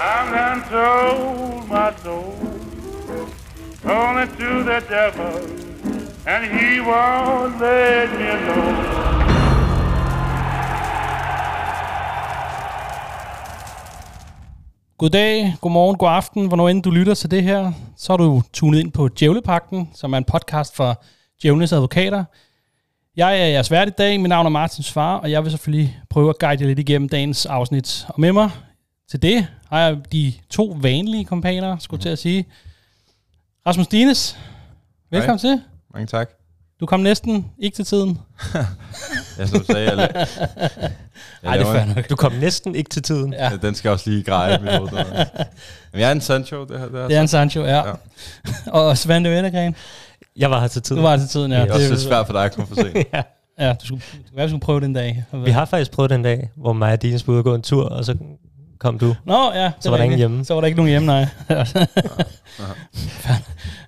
I'm done told my soul, only to the devil, and he won't let me alone. Goddag, godmorgen, god aften, hvornår end du lytter til det her, så er du tunet ind på Djævlepakten, som er en podcast for djævlenes advokater. Jeg er jeres vært i dag, mit navn er Martins far, og jeg vil selvfølgelig prøve at guide jer lidt igennem dagens afsnit. Og med mig til det har jeg de to vanlige kompaner, skulle jeg til at sige. Rasmus Dines, velkommen Hej. til. Mange tak. Du kom næsten ikke til tiden. Ja, som du sagde, jeg, la- jeg Nej, det er fair en- nok. Du kom næsten ikke til tiden. Ja. Ja. Den skal også lige greje mit hoved. Men jeg er en Sancho, det her. Det, her. Det er en Sancho, ja. ja. Og Svante Vettergren, Jeg var her til tiden. du var til tiden, ja. det er også lidt svært for dig at komme for sent. ja. Ja, du skulle, du, skulle prøve den dag. Vi har faktisk prøvet den dag, hvor mig og Dine skulle ud og gå en tur, og så kom du. Nå, ja. Så var der er ingen hjemme. Så var der ikke nogen hjemme, nej.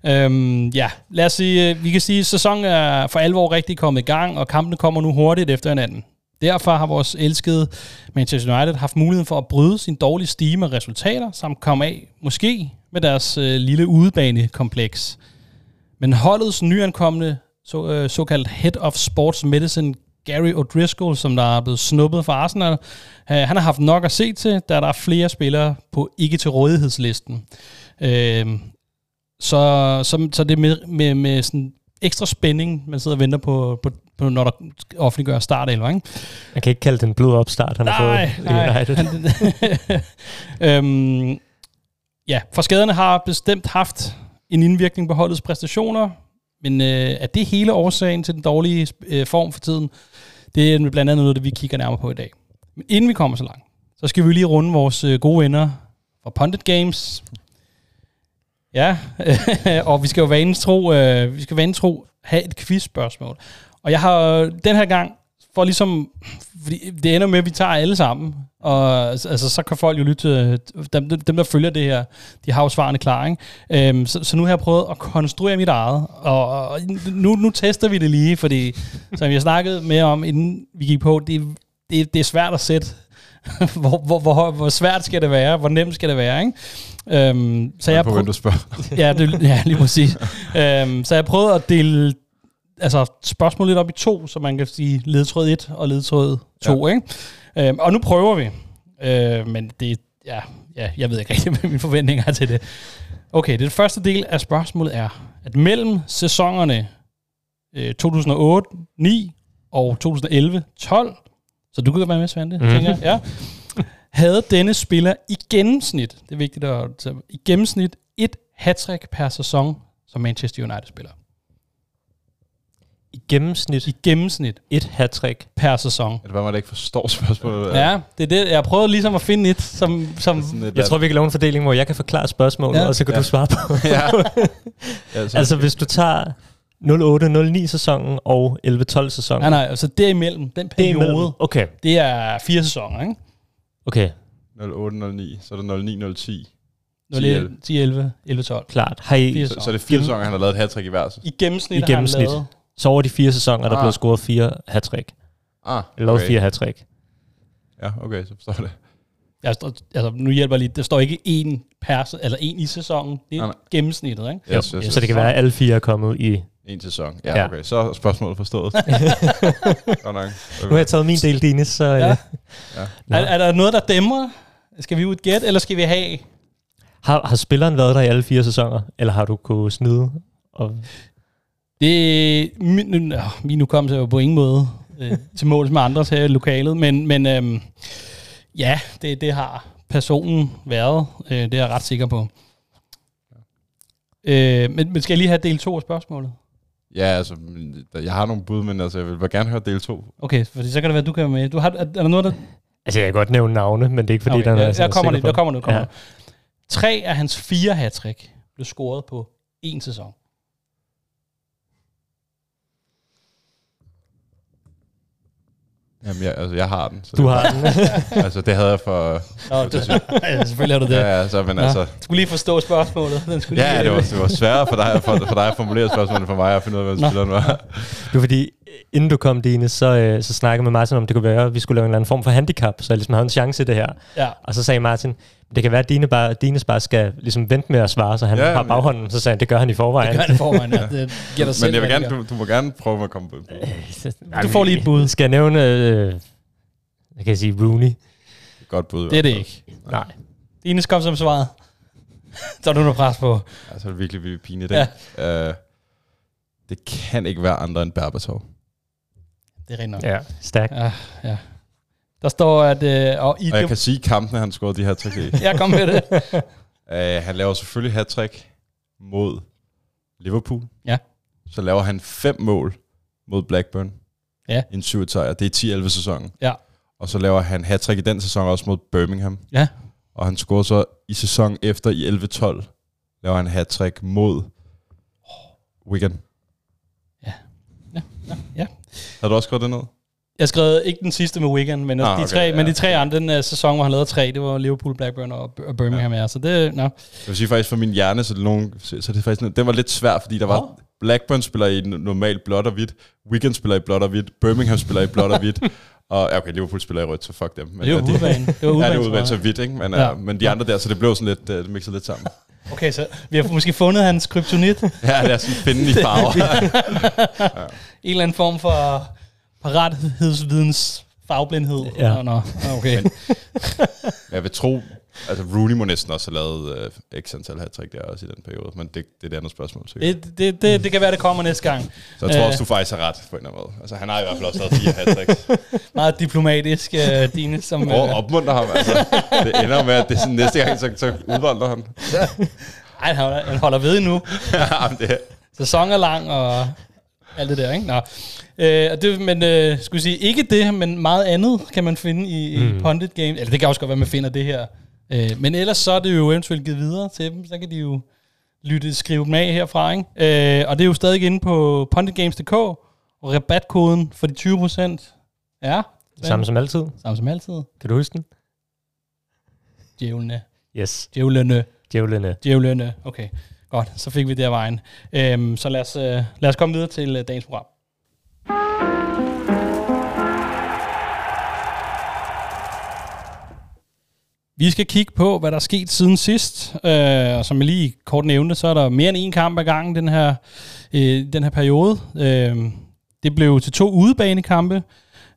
øhm, ja, lad os sige, øh, vi kan sige, at sæsonen er for alvor rigtig kommet i gang, og kampene kommer nu hurtigt efter hinanden. Derfor har vores elskede Manchester United haft muligheden for at bryde sin dårlige stime af resultater, samt komme af, måske, med deres øh, lille udebanekompleks. Men holdets nyankomne, så, øh, såkaldt Head of Sports Medicine, Gary O'Driscoll, som der er blevet snuppet fra Arsenal, øh, han har haft nok at se til, da der er flere spillere på ikke til rådighedslisten. Øh, så, så, så det er med, med, med sådan ekstra spænding, man sidder og venter på, på, på når der offentliggør startelver, ikke? Man kan ikke kalde det en blod opstart, han har Nej, fået i nej. United. øhm, ja, for skaderne har bestemt haft en indvirkning på holdets præstationer, men øh, er det hele årsagen til den dårlige øh, form for tiden? Det er blandt andet noget, det vi kigger nærmere på i dag. Men inden vi kommer så langt, så skal vi lige runde vores øh, gode venner fra Pundit Games. Ja, og vi skal jo vanens tro, øh, vi skal vanens tro have et quizspørgsmål. Og jeg har øh, den her gang, for ligesom, fordi det ender med, at vi tager alle sammen, og altså, så kan folk jo lytte, øh, dem, dem der følger det her, de har jo svarene klar, ikke? Øhm, så, så nu har jeg prøvet at konstruere mit eget, og, og nu, nu tester vi det lige, fordi som jeg snakkede med om, inden vi gik på, det, det, det er svært at sætte, hvor, hvor, hvor, hvor svært skal det være, hvor nemt skal det være, ikke? Øhm, så jeg på, hvem du spørger. ja, det, ja, lige præcis. øhm, så jeg prøvede at dele altså, spørgsmålet lidt op i to, så man kan sige ledtråd 1 og ledtråd 2, ja. ikke? Øhm, og nu prøver vi. Øh, men det, ja, ja, jeg ved ikke rigtig, hvad mine forventninger er til det. Okay, det første del af spørgsmålet er, at mellem sæsonerne øh, 2008, 9 og 2011, 12, så du kan være med, Svante, mm. Tænker jeg, ja, havde denne spiller i gennemsnit, det er vigtigt at tage, i gennemsnit et hattrick per sæson som Manchester United-spiller. I gennemsnit I gennemsnit et hat-trick. per sæson. Er det bare mig, der ikke forstår spørgsmålet? Ja, det er det. Jeg prøvede ligesom at finde et, som... som Sådan et, Jeg tror, vi kan lave en fordeling, hvor jeg kan forklare spørgsmålet, Ja. og så kan Ja. du svare på. ja. ja så, altså, hvis du tager 08-09 sæsonen og 11-12 sæsonen. nej, nej, altså derimellem, den Det er periode, imellem. Okay, det er fire sæsoner, ikke? okay, 08, 09, så er det 09, 10. 0, 10, 11, 11, 12. klart. Har I, Så, så er det fire sæsoner, han har lavet et hat i hver. I gennemsnit, I gennemsnit. har han lavet... så over de fire sæsoner, der Ah. blev scoret fire hat-trick. Ah, Eller okay. fire hat-trick. Ja, okay, så forstår jeg det. Står, altså, nu hjælper jeg lige. Der står ikke en per, eller en i sæsonen. Det er nej. gennemsnittet, ikke? Yes, yes, yes. Så det kan være, at alle fire er kommet i... En sæson. Ja, Ja. okay. Så er spørgsmålet forstået. Godt nok. Nu har jeg taget min del, Dines, så... Ja. Ja. Ja. Er, er, der noget, der dæmmer? Skal vi ud et gæt, eller skal vi have... Har, har spilleren været der i alle fire sæsoner, eller har du kunnet snyde? Og, Det, min, øh, min hukommelse er jo på ingen måde øh, til måls med andres her i lokalet, men, men øhm, ja, det, det har personen været. Øh, det er jeg ret sikker på. Øh, men, men skal jeg lige have del 2 af spørgsmålet? Ja, altså, jeg har nogle bud, men altså, jeg vil bare gerne høre del 2. Okay, for så kan det være, at du kan være med. Du har, er, er der noget, der... altså, jeg kan godt nævne navne, men det er ikke fordi, Okay, der er ja, noget, der kommer det, der kommer der kommer Ja. Tre af hans fire hattrick blev scoret på en sæson. Jamen, jeg, altså, jeg har den. Så Du har den. Altså, det havde jeg for... Nå, det, ja, selvfølgelig har du det. Ja, Ja, ja, altså, men ja. altså... Du skulle lige forstå spørgsmålet. Den skulle Ja, lige, det var, det var sværere for dig, for, for dig at formulere spørgsmålet for mig at finde ud af, hvad Nå. spilleren var. Det var fordi, inden du kom, Dine, så, øh, så snakkede med Martin om, det kunne være, at vi skulle lave en eller anden form for handicap, så jeg ligesom havde en chance i det her. Ja, Og så sagde Martin, Det kan være, at Dine bare, Dines bare skal ligesom vente med at svare, så han Ja, har men- baghånden, så sagde han, det gør han i forvejen. Det gør han i forvejen, ja. Det giver dig selv. Men jeg vil gerne, du, du må gerne prøve at komme på. Du får lige et bud. Skal jeg nævne, øh, jeg kan sige Rooney? Godt bud. Det er det ikke. Nej. Ines kom som svaret. Så er du noget pres på. Altså, det er virkelig, virkelig pinligt. Ja. Uh, det kan ikke være andre end Berbatov. Det er rent nok. Ja, stærk. Ja, ja. Der står, at... Øh, og i Og jeg kan sige kampene, han scorede de her trick i. jeg kom med det. Uh, han laver selvfølgelig hat mod Liverpool. Ja. Så laver han fem mål mod Blackburn. Ja. I en 7 sejr. Det er 10-11 sæsonen. Ja. Og så laver han hat i den sæson også mod Birmingham. Ja. Og han scorer så i sæson efter i 11-12, laver han hat mod Wigan. Ja, ja. Har du også skrevet det ned? Jeg skrev ikke den sidste med Wigan, men, Ah, de okay, tre, ja. men de tre andre, den uh, sæson, hvor han lavede tre, det var Liverpool, Blackburn og, og Birmingham, ja. Så det, no. Jeg vil sige faktisk for min hjerne, så det, nogen, så så det er faktisk, den var lidt svær, fordi der var Åh. Blackburn spiller i normalt blåt og hvidt, Wigan spiller i blåt og hvidt, Birmingham spiller i blåt og hvidt, og ja, okay, Liverpool spiller i rødt, så fuck dem. Men, det var ja, de- udbanen. Det var Ja, udbanen, det er tror udvendt så vidt, ikke? Men, Ja. ja. men de andre der, så det blev sådan lidt uh, mixet lidt sammen. Okay, så vi har måske fundet hans kryptonit. en Ja, det er sådan finde i farver. eller anden form for parathedsvidens farveblindhed. Ja. Nå, nå, okay. jeg vil tro, altså Rooney må næsten også have lavet uh, x antal hat der også i den periode, men det, det er et andet spørgsmål. Det, det, det, det kan være, det kommer næste gang. så jeg tror øh. også, du faktisk har ret på en eller anden måde. Altså, han har i hvert fald også lavet fire hat Meget diplomatisk, uh, Dine, som... Uh, opmuntre ham, altså. Det ender med, at det er sådan, næste gang, så, så udvandrer han. ej, han holder, han holder ved nu. Jamen, det, Sæson er lang, og alt det der, ikke? Nå. Øh, og det, men øh, skulle sige, ikke det, men meget andet kan man finde i, mm. i Pundit Games. Eller det kan også godt være, man finder det her. Øh, men ellers så er det jo eventuelt givet videre til dem, så kan de jo lytte, skrive dem af herfra, ikke? Øh, og det er jo stadig inde på punditgames.dk, og rabatkoden for de 20 procent er... Samme som altid. Samme som altid. Kan du huske den? Djævlene. Yes. Djævlene. Djævlene. Djævlene. Okay, godt. Så fik vi det af vejen. Øhm, så lad os, øh, lad os komme videre til øh, dagens program. Vi skal kigge på, hvad der er sket siden sidst. Øh, og som jeg lige kort nævnte, så er der mere end en kamp ad gangen den her, øh, den her periode. Øh, det blev til to udebanekampe.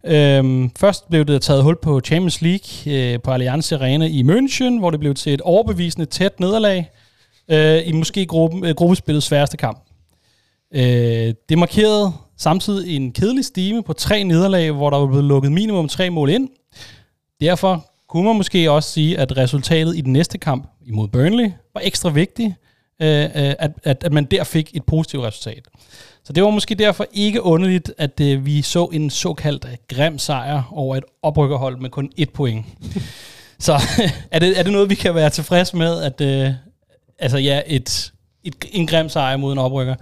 Øh, først blev det taget hul på Champions League øh, på Allianz Arena i München, hvor det blev til et overbevisende tæt nederlag øh, i måske gruppen, øh, gruppespillets sværeste kamp. Øh, det markerede samtidig en kedelig stime på tre nederlag, hvor der var blevet lukket minimum tre mål ind. Derfor kunne man måske også sige, at resultatet i den næste kamp imod Burnley var ekstra vigtigt, øh, øh, at, at, at man der fik et positivt resultat. Så det var måske derfor ikke underligt, at øh, vi så en såkaldt grim sejr over et oprykkerhold med kun et point. Så er det, er det noget, vi kan være tilfreds med, at øh, altså ja, et, et, en grim sejr mod en oprykker?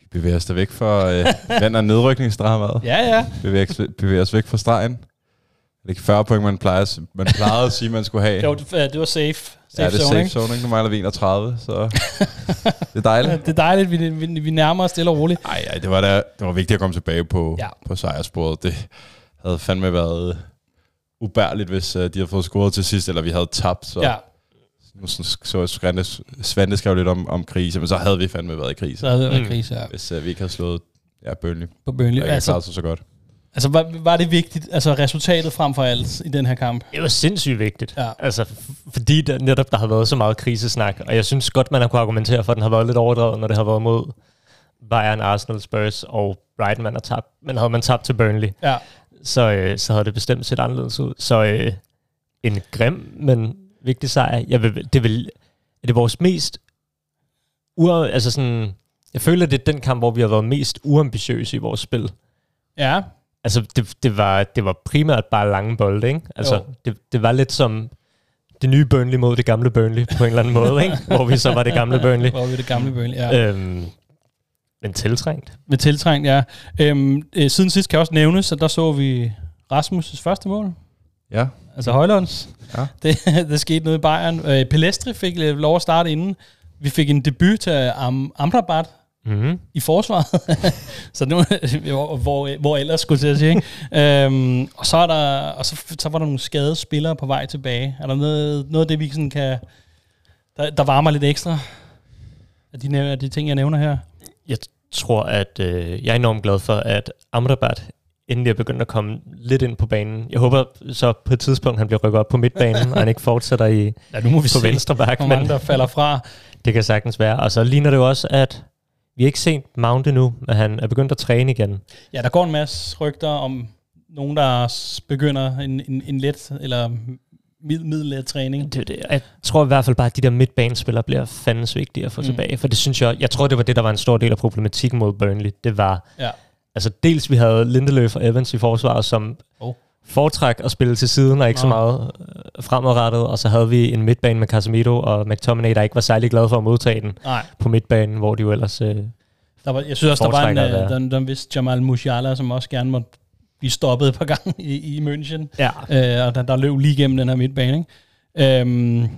vi bevæger os da væk fra øh, vand- og nedrykningsdramaet. Ja, ja. Bevæger, bevæger os væk fra stregen. Er det ikke 40 point, man, plejer, man plejede at sige, man skulle have? Det var, det var safe. Safe ja, det er zone, safe ikke? zone, ikke? Nu mangler vi 31, så det er dejligt. Det er dejligt, vi, vi, vi nærmer os stille og roligt. Ej, ej, det var, da, det var vigtigt at komme tilbage på, Ja. ja. på sejrsporet. Det havde fandme været ubærligt, hvis uh, de havde fået scoret til sidst, eller vi havde tabt. Så, Ja, nu sådan, så Svante, Svante skrev lidt om, om krise, men så havde vi fandme været i krise, så havde det været Mm. krise her hvis uh, vi ikke havde slået ja, Burnley. på Burnley. Det ikke Altså, så godt. Altså var, var det vigtigt, altså resultatet frem for alt i den her kamp? Det var sindssygt vigtigt. Ja. Altså, fordi der, netop der har været så meget krisesnak, og jeg synes godt, man har kunne argumentere for, at den har været lidt overdrevet, når det har været mod Bayern, Arsenal, Spurs og Brighton, man har tabt. Men havde man tabt til Burnley, Ja, så, øh, så havde det bestemt set anderledes ud. Så øh, en grim, men vigtig sejr. Jeg vil, det vil, er det vores mest ur, altså sådan, jeg føler, det er den kamp, hvor vi har været mest uambitiøse i vores spil. ja, Altså, det, det, var, det var primært bare lange bolde, ikke? Altså, Jo. det, det var lidt som det nye Burnley mod det gamle Burnley på en eller anden måde, ikke? Hvor vi så var det gamle Burnley. hvor vi det gamle Burnley, ja. Øhm, men tiltrængt. Med tiltrængt, ja. Øhm, øh, siden sidst kan jeg også nævnes, at der så vi Rasmus' første mål. Ja, Altså Højlunds. Ja. Det, det skete noget i Bayern. Øh, Pelestri fik lov at starte inden. Vi fik en debut til Am Amrabat Mm. i forsvaret. så nu, hvor, hvor, ellers skulle jeg til at sige. Ikke? Øhm, og så, er der, og så, så var der nogle skadede spillere på vej tilbage. Er der noget, noget af det, vi sådan kan... Der, der varmer lidt ekstra af de, af de ting, jeg nævner her? Jeg tror, at øh, jeg er enormt glad for, at Amrabat endelig er begyndt at komme lidt ind på banen. Jeg håber så på et tidspunkt, han bliver rykket op på midtbanen, og han ikke fortsætter i, Ja, nu må vi på se, venstre bak, men der falder fra. det kan sagtens være. Og så ligner det jo også, at vi har ikke set Mount endnu, men han er begyndt at træne igen. Ja, der går en masse rygter om nogen, der begynder en, en, en let eller mid, middellet træning. Det, er det. Jeg tror i hvert fald bare, at de der midtbanespillere bliver fandens vigtige at få mm. tilbage. For det synes jeg, jeg tror, det var det, der var en stor del af problematikken mod Burnley. Det var, Ja. altså dels vi havde Lindeløf og Evans i forsvaret, som Oh. Foretræk at spille til siden og ikke Nå. så meget øh, fremadrettet. Og så havde vi en midtbane med Casemiro og McTominay, der ikke var særlig glad for at modtage den Nej, på midtbanen, hvor de jo ellers... Øh, der var, jeg synes også, der var en, at øh, der, der vist Jamal Musiala, som også gerne måtte blive stoppet et par gange i, i München. ja. Øh, og der, der løb lige igennem den her midtbane. Ikke? Øhm,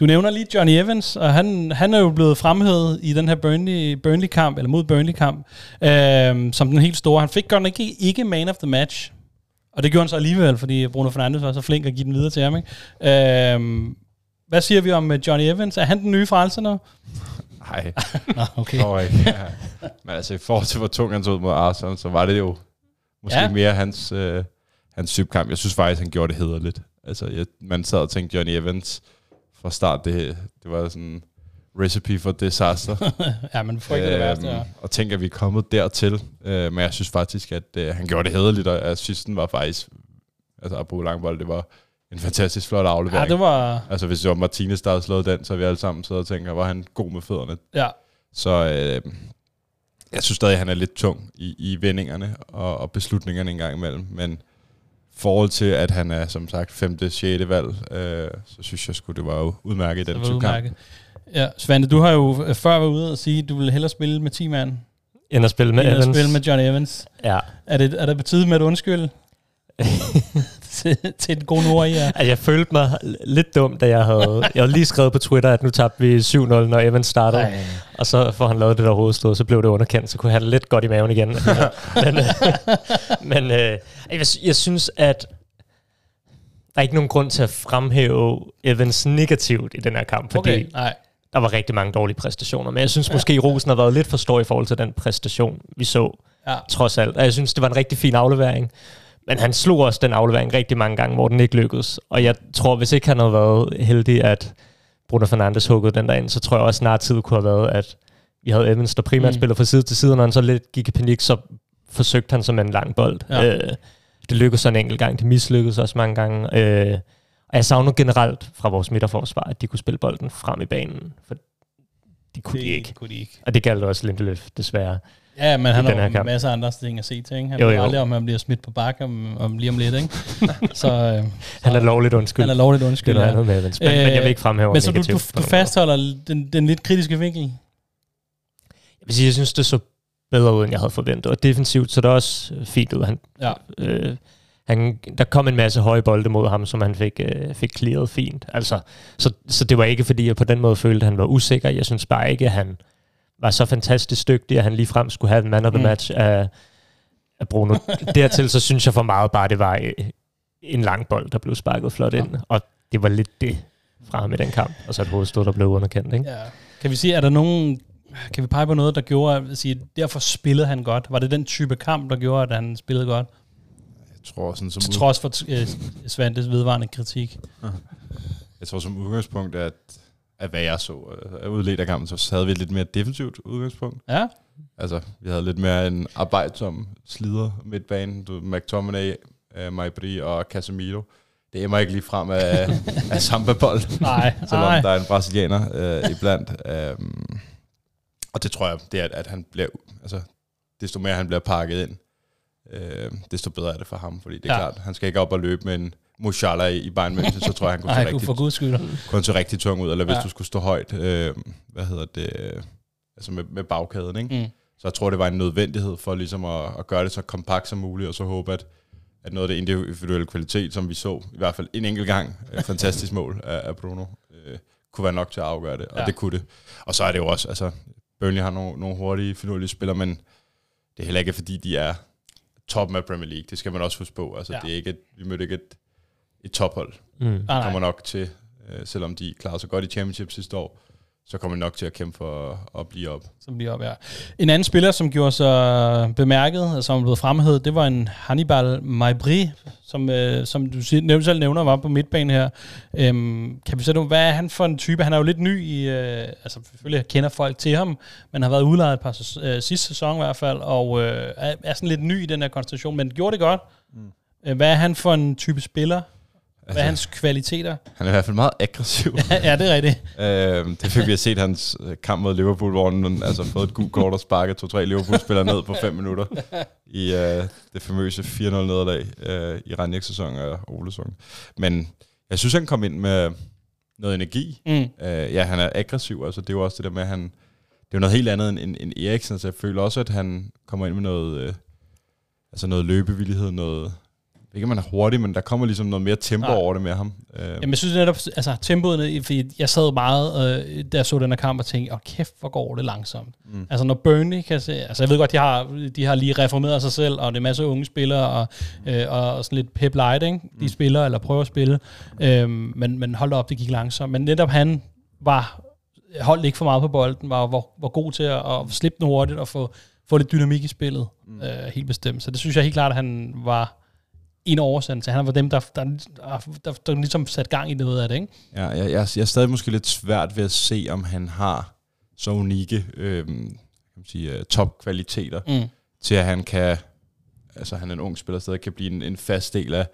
du nævner lige Johnny Evans, og han, han er jo blevet fremhævet i den her Burnley, Burnley-kamp, eller mod Burnley-kamp, øhm, som den helt store. Han fik godt nok ikke, ikke man of the match, og det gjorde han så alligevel, fordi Bruno Fernandes var så flink at give den videre til ham. Ikke? Øhm, hvad siger vi om øh, Johnny Evans? Er han den nye frelser nu? Nej, Nå, okay. ikke. Ja. Men altså, i forhold til, hvor tung han tog ud mod Arsenal, så var det jo måske Ja. mere hans, øh, hans subkamp. Jeg synes faktisk, han gjorde det hederligt. Altså, jeg, man sad og tænkte, Johnny Evans fra start, det, det var sådan recipe for disaster. ja, men frygter det værste. Ja. og tænker, at vi er kommet dertil. Øh, men jeg synes faktisk, at øh, han gjorde det hederligt, og jeg synes, den var faktisk, altså at bruge langbold, det var en fantastisk flot aflevering. ja, det var... Altså hvis det var Martinez, der havde slået den, så vi alle sammen siddet og tænker, var han god med fødderne. Ja, Så øh, jeg synes stadig, at han er lidt tung i, i vendingerne og, og beslutningerne en gang imellem. Men forhold til, at han er som sagt 5. 6. valg, øh, så synes jeg sgu, det var udmærket i den type kamp. Ja, Svante, du har jo øh, før været ude og sige, at du ville hellere spille med 10 mand, End at spille med end at Evans. spille med Johnny Evans. Ja. Er det, er det på tide med et undskyld til, til et god ord i jer? Altså, jeg følte mig lidt dum, da jeg havde... Jeg havde lige skrevet på Twitter, at nu tabte vi 7-0, når Evans startede. Ej. Og så får han lavet det der hovedstød, så blev det underkendt, så kunne han lidt godt i maven igen. men øh, men øh, jeg, jeg synes, at der er ikke nogen grund til at fremhæve Evans negativt i den her kamp, fordi Okay, nej. Der var rigtig mange dårlige præstationer. Men jeg synes måske, Rosen har været lidt for stor i forhold til den præstation, vi så, Ja. trods alt. Og jeg synes, det var en rigtig fin aflevering. Men han slog også den aflevering rigtig mange gange, hvor den ikke lykkedes. Og jeg tror, hvis ikke han havde været heldig, at Bruno Fernandes huggede den der ind, så tror jeg også snart tid kunne have været, at vi havde Evans, der primært Mm. spiller fra side til side, og når han så lidt gik i panik, så forsøgte han som en lang bold. Ja. Øh, det lykkedes så en enkelt gang, det mislykkedes også mange gange. Øh, og jeg savner generelt fra vores midterforsvar, at de kunne spille bolden frem i banen, for det kunne de ikke. kunne de ikke. Og det galt også Lindeløf, desværre. Ja, men han har jo masser af andre ting at se til. Ikke? Han Jo, jo. aldrig, om han bliver smidt på bakke om, om lige om lidt. Ikke? så, øh, Han er lovligt undskyld. han er lovligt det er undskyld. noget med men, øh, men jeg vil ikke fremhæve Men så du, du, du fastholder den, den lidt kritiske vinkel? Jeg vil sige, jeg synes, det så bedre ud, end jeg havde forventet. Og defensivt så det også fint ud. Han, Ja. øh, han, der kom en masse høje bolde mod ham, som han fik, øh, fik clearet fint. Altså, så, så det var ikke, fordi jeg på den måde følte, at han var usikker. Jeg synes bare ikke, at han var så fantastisk dygtig, at han lige frem skulle have en man of the Mm. match af, af Bruno. Dertil så synes jeg for meget bare, det var øh, en lang bold, der blev sparket flot ind. Og det var lidt det fra ham i den kamp. Og så et hovedstød, der blev underkendt. Ikke? Ja. Kan vi sige, er der nogen... Kan vi pege på noget, der gjorde, at sige, derfor spillede han godt? Var det den type kamp, der gjorde, at han spillede godt? Tror, sådan som, Til trods for øh, Svantes vedvarende kritik. jeg tror som udgangspunkt, at, at hvad jeg så øh, udledt af kampen, så havde vi et lidt mere defensivt udgangspunkt. Ja, Altså, vi havde lidt mere en arbejdsom slider midtbanen. Du, McTominay, uh, Maibri og Casemiro. Det er mig ikke lige frem af, af samba-bold, nej, selvom nej. der er en brasilianer uh, iblandt. Um, og det tror jeg, det er, at, at han bliver, altså, desto mere han bliver pakket ind, uh, desto bedre er det for ham. Fordi det er Ja. klart, han skal ikke op og løbe med en Musiala i, i Bayern München, så tror jeg, han kunne Nej, se rigtig for guds skyld. kunne se rigtig tung ud, eller hvis Ja. du skulle stå højt, øh, hvad hedder det, øh, altså med, med bagkæden, ikke? Mm. Så jeg tror, det var en nødvendighed for ligesom at, at gøre det så kompakt som muligt, og så håbe, at, at noget af det individuelle kvalitet, som vi så, i hvert fald en enkelt gang, et fantastisk mål af, af Bruno, øh, kunne være nok til at afgøre det, og ja. det kunne det. Og så er det jo også, altså, Burnley har nogle, nogle hurtige, finurlige spillere, men det er heller ikke, fordi de er toppen af Premier League. Det skal man også huske på. Altså, Ja. det er ikke et, vi mødte ikke et, et tophold. Mm. Nej. kommer nok til, øh, selvom de klarede sig godt i championship sidste år, så kommer nok til at kæmpe for at, blive op. som bliver op, ja. En anden spiller, som gjorde sig bemærket, og som er blevet fremhævet, det var en Hannibal Maibri, som, øh, som du nævner, selv nævner, var på midtbanen her. Øhm, kan vi sætte nu, hvad er han for en type? Han er jo lidt ny i, øh, altså selvfølgelig kender folk til ham, men har været udlejet et par øh, sidste sæson i hvert fald, og øh, er, er sådan lidt ny i den her konstellation, men gjorde det godt. Mm. Øh, hvad er han for en type spiller? Hvad er hans kvaliteter? Han er i hvert fald meget aggressiv. ja, det er rigtigt. øhm, det fik vi at set hans øh, kamp mod Liverpool, hvor han altså fået et gult kort og sparket to-tre Liverpool-spillere ned på fem minutter i øh, det famøse 4-0 nederlag øh, i Ranjek-sæsonen og Ole-sæsonen. Men jeg synes, han kom ind med noget energi. Mm. Øh, ja, han er aggressiv, altså det er jo også det der med, at han, det er jo noget helt andet end, end, end Eriksen, så jeg føler også, at han kommer ind med noget, øh, altså noget løbevillighed, noget, ikke man er hurtig, men der kommer ligesom noget mere tempo Nej. over det med ham. Øh, Jamen, jeg synes netop, altså tempoet, fordi jeg sad meget, øh, da jeg så den her kamp, og tænkte, åh kæft, hvor går det langsomt. Mm. Altså, når Burnley kan se, altså jeg ved godt, de har, de har lige reformeret sig selv, og det er masser af unge spillere, og, øh, og sådan lidt pep light, ikke? De Mm. spiller, eller prøver at spille. Øhm, men, men hold op, det gik langsomt. Men netop han var, holdt ikke for meget på bolden, var, var, var god til at, at slippe den hurtigt, og få, få lidt dynamik i spillet, mm. øh, helt bestemt. Så det synes jeg helt klart, at han var en af årsagen til. Han var dem, der, der, der, der, der ligesom satte gang i noget af det, ikke? Ja, jeg, jeg, jeg er stadig måske lidt svært ved at se, om han har så unikke øh, kan man sige, øh, topkvaliteter, Mm. til at han kan, altså han er en ung spiller, stadig kan blive en, en fast del af,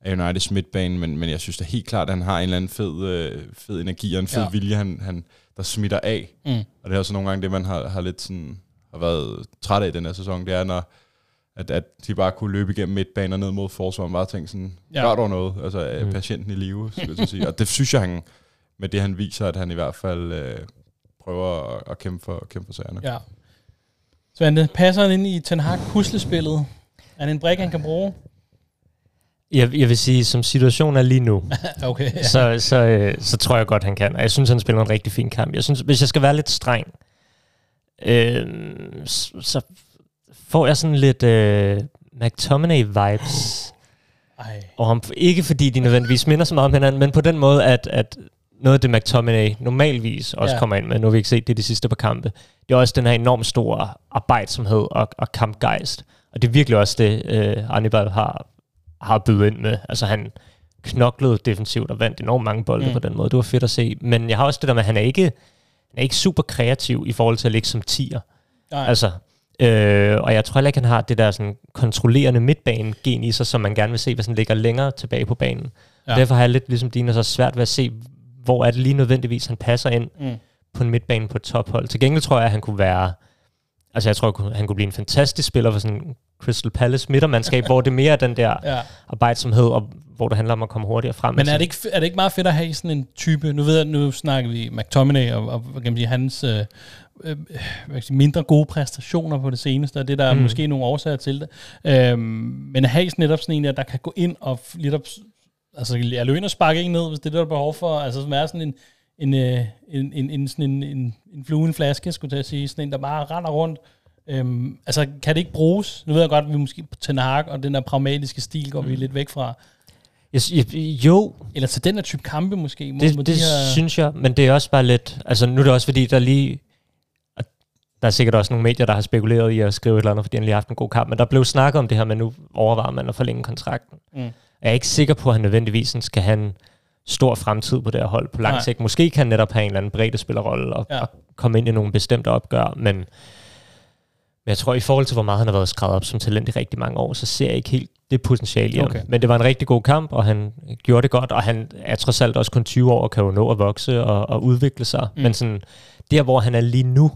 af Uniteds midtbane, men, men jeg synes da helt klart, at han har en eller anden fed, øh, fed energi og en fed Ja. vilje, han, han, der smitter af. Mm. Og det er også nogle gange det, man har, har lidt sådan, har været træt af i den her sæson, det er, når at, at de bare kunne løbe igennem midtbanen og ned mod forsvaret, og bare tænke sådan, Ja. gør dog noget, altså Mm. patienten i live, skulle jeg sige. Og det synes jeg, han, med det han viser, at han i hvert fald øh, prøver at, at kæmpe, for, kæmpe for sagerne. Ja. Svante, passer han ind i Ten Hag puslespillet? Er han en brik, han kan bruge? Jeg, jeg vil sige, som situationen er lige nu, okay. Ja. så, så, øh, så tror jeg godt, han kan. Og jeg synes, han spiller en rigtig fin kamp. Jeg synes, hvis jeg skal være lidt streng, øh, så får jeg sådan lidt øh, McTominay-vibes. Ej. Og ham, ikke fordi de nødvendigvis minder så meget om hinanden, men på den måde, at, at noget af det McTominay normalvis også Ja. kommer ind med, nu har vi ikke set det de sidste par kampe, det er også den her enormt store arbejdsomhed og, og kampgejst. Og det er virkelig også det, øh, Anibal har, har bydet ind med. Altså han knoklede defensivt og vandt enormt mange bolde mm. på den måde. Det var fedt at se. Men jeg har også det der med, at han er ikke, han er ikke super kreativ i forhold til at ligge som tier. Nej. Altså, øh, og jeg tror heller ikke, han har det der sådan, kontrollerende midtbane-gen i sig, som man gerne vil se, hvis han ligger længere tilbage på banen. Ja. Derfor har jeg lidt ligesom dine så svært ved at se, hvor er det lige nødvendigvis, han passer ind Mm. på en midtbane på et tophold. Til gengæld tror jeg, at han kunne være... Altså, jeg tror, han kunne blive en fantastisk spiller for sådan Crystal Palace midtermandskab, hvor det mere er den der Ja. arbejdsomhed, og hvor det handler om at komme hurtigere frem. Men er det, ikke, er det ikke meget fedt at have sådan en type, nu ved jeg, nu snakker vi McTominay og, og kan man sige, hans øh, øh, hvad sige, mindre gode præstationer på det seneste, og det der er Mm. måske nogle årsager til det. Øhm, men at have netop sådan en, der, der kan gå ind og lidt op, altså jeg løber ind og sparke en ned, hvis det er der er behov for, altså som er sådan en, en, øh, en, en, en, sådan en, en, en flue en flaske, skulle jeg sige, sådan en, der bare render rundt. Øhm, altså, kan det ikke bruges? Nu ved jeg godt, at vi måske på Ten Hag og den der pragmatiske stil går vi Mm. lidt væk fra. Jeg, jo, Eller til den her type kampe måske. Mod, det, mod det de her, synes jeg, men det er også bare lidt... Altså, nu er det også fordi, der lige... Der er sikkert også nogle medier, der har spekuleret i at skrive et eller andet, fordi han lige har haft en god kamp, men der blev snakket om det her, men nu overvejer man at forlænge kontrakten. Mm. Jeg er ikke sikker på, at han nødvendigvis skal have en stor fremtid på det her hold på lang sigt. Måske kan han netop have en eller anden bredde spillerrolle og, Ja. og komme ind i nogle bestemte opgør, men, men jeg tror, i forhold til, hvor meget han har været skrevet op som talent i rigtig mange år, så ser jeg ikke helt det potentiale i ham. Okay. Men det var en rigtig god kamp, og han gjorde det godt, og han er trods alt også kun 20 år og kan jo nå at vokse og, og udvikle sig. Mm. Men sådan, der, hvor han er lige nu,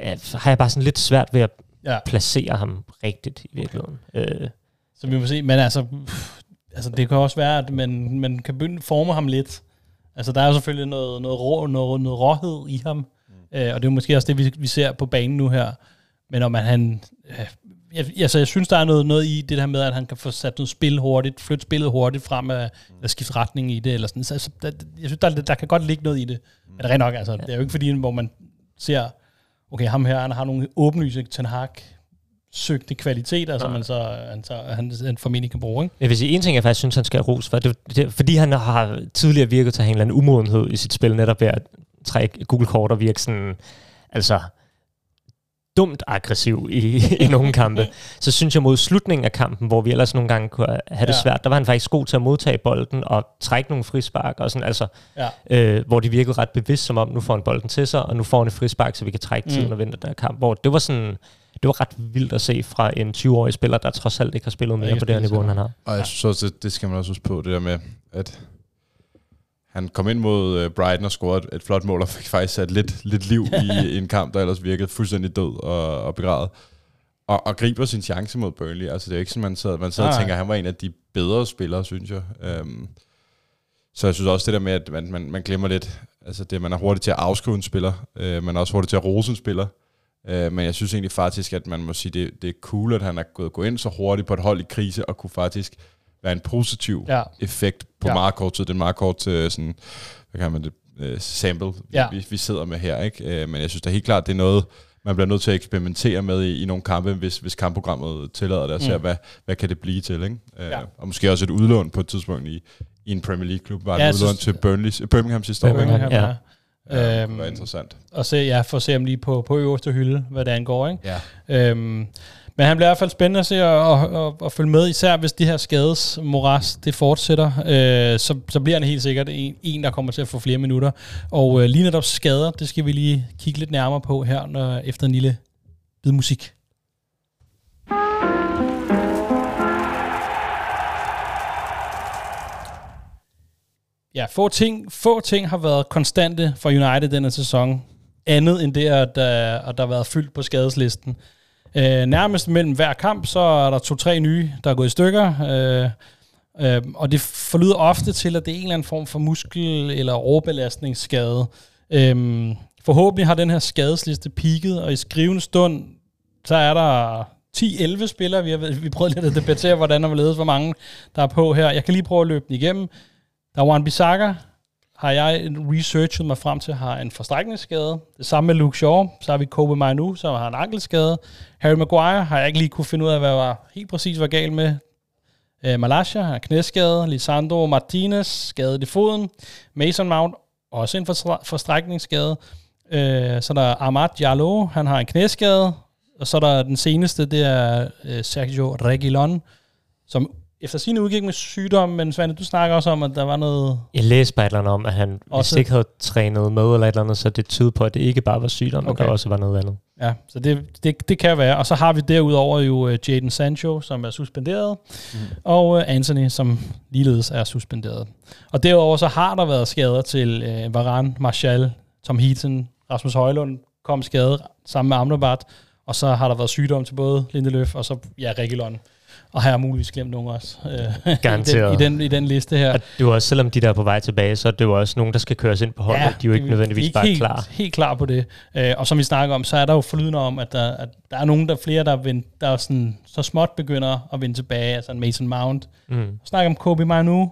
øh, har jeg bare sådan lidt svært ved at ja, placere ham rigtigt i virkeligheden. Øh, så vi må se. Men altså, pff, altså det kan også være, at man, man kan begynde at forme ham lidt. Altså, der er jo selvfølgelig noget, noget, rå, noget, noget råhed i ham. Mm. Øh, og det er måske også det, vi, vi ser på banen nu her. Men om at han... Øh, jeg, altså, jeg synes, der er noget, noget i det her med, at han kan få sat noget spil hurtigt, flytte spillet hurtigt frem, øh, eller skifte retning i det, eller sådan. Så, så der, jeg synes, der, der kan godt ligge noget i det. Men det er rent nok, altså, det er jo ikke fordi, hvor man ser, okay, ham her, han har nogle åbenlyse Ten Hag søgte kvaliteter, ja. som man så, han, så han, han formentlig kan bruge. Ikke? Jeg vil sige, en ting, jeg faktisk synes, han skal have ros for, det, det, fordi han har tidligere virket til at have en eller anden umodenhed i sit spil, netop ved at trække Google-kort og virke sådan, altså dumt aggressiv i, i nogle kampe. Så synes jeg mod slutningen af kampen, hvor vi ellers nogle gange kunne have det ja. svært, der var han faktisk god til at modtage bolden og trække nogle frispark, og sådan, altså, ja. øh, hvor de virkede ret bevidst, som om nu får han bolden til sig, og nu får han et frispark, så vi kan trække tiden mm. og vinde der kamp. Hvor det var sådan, det var ret vildt at se fra en 20-årig spiller, der trods alt ikke har spillet mere på det her niveau, end han har. Og jeg synes også, det, det skal man også huske på, det der med, at han kom ind mod uh, Brighton og scorede et flot mål, og fik faktisk sat lidt, lidt liv i, i en kamp, der ellers virkede fuldstændig død og, og begravet. Og, og griber sin chance mod Burnley. Altså det er ikke sådan, man sad, man sad og tænker, at han var en af de bedre spillere, synes jeg. Um, så jeg synes også det der med, at man, man, man glemmer lidt, altså det, man er hurtigt til at afskrive en spiller, uh, man er også hurtigt til at rose en spiller, uh, men jeg synes egentlig faktisk, at man må sige, det, det er cool, at han er gået gå ind så hurtigt på et hold i krise, og kunne faktisk være en positiv ja. effekt på ja. meget kort tid. Det er meget kort til sådan, hvad kan man det, uh, sample, ja. vi, vi sidder med her. Ikke? Uh, men jeg synes da helt klart, det er noget, man bliver nødt til at eksperimentere med i, i nogle kampe, hvis, hvis kampprogrammet tillader det, og ser, mm. hvad, hvad kan det blive til. Ikke? Uh, ja. Og måske også et udlån på et tidspunkt i, i en Premier League-klub. Var ja, et udlån til Burnley, Birmingham sidste år. Birmingham, ja. Ja, det var øhm, interessant. Og se, ja, for at se ham lige på, på øverste hylde, hvad det angår. Ikke? Ja. Øhm, men han bliver i hvert fald spændende at se og, og, og, og følge med, især hvis de her skades moras, det fortsætter, øh, så, så bliver han helt sikkert en, en, der kommer til at få flere minutter. Og øh, lige netop skader, det skal vi lige kigge lidt nærmere på her, når, efter en lille bid musik. Ja, få ting, få ting har været konstante for United denne sæson, andet end det, at, øh, at der har været fyldt på skadeslisten. Øh, nærmest mellem hver kamp, så er der to-tre nye, der er gået i stykker. Øh, øh, og det forlyder ofte til, at det er en eller anden form for muskel- eller overbelastningsskade. Øh, forhåbentlig har den her skadesliste peaked, og i skrivende stund, så er der 10-11 spillere. Vi har vi prøvet lidt at debattere, hvordan og hvorledes, hvor mange der er på her. Jeg kan lige prøve at løbe den igennem. Der er Juan Bissaka, har jeg researchet mig frem til, har en forstrækningsskade. Det samme med Luke Shaw. Så har vi Kobe Mainu, som har en ankelskade. Harry Maguire har jeg ikke lige kunne finde ud af, hvad var helt præcis var galt med. Øh, Malaysia har knæskade. Lisandro Martinez skadet i foden. Mason Mount også en forstrækningsskade. Øh, så der er Ahmad Diallo, han har en knæskade. Og så er der den seneste, det er øh, Sergio Reguilon, som efter sin udgik med sygdom, men Svane, du snakker også om, at der var noget... Jeg læste bare et eller andet om, at han også... hvis ikke havde trænet med eller et eller andet, så det tyder på, at det ikke bare var sygdom, okay. men der også var noget andet. Ja, så det, det, det kan være. Og så har vi derudover jo uh, Jaden Sancho, som er suspenderet, mm. og uh, Anthony, som ligeledes er suspenderet. Og derudover så har der været skader til uh, Varane, Martial, Tom Heaton, Rasmus Højlund kom skadet sammen med Amrabat, og så har der været sygdom til både Lindeløf og så ja, Reguilon. Og har jeg muligvis glemt nogen også. Øh, Garanteret. I den, i, den, I den liste her. Og det er også, selvom de der er på vej tilbage, så er det jo også nogen, der skal køres ind på holdet. Ja, de er jo ikke vi, nødvendigvis ikke bare helt, klar. helt klar på det. Øh, og som vi snakker om, så er der jo forlydende om, at der, at der er nogen, der er flere, der, vind, der er sådan, så småt begynder at vende tilbage. Altså en Mason Mount. Mm. Snakker om Kobe Manu,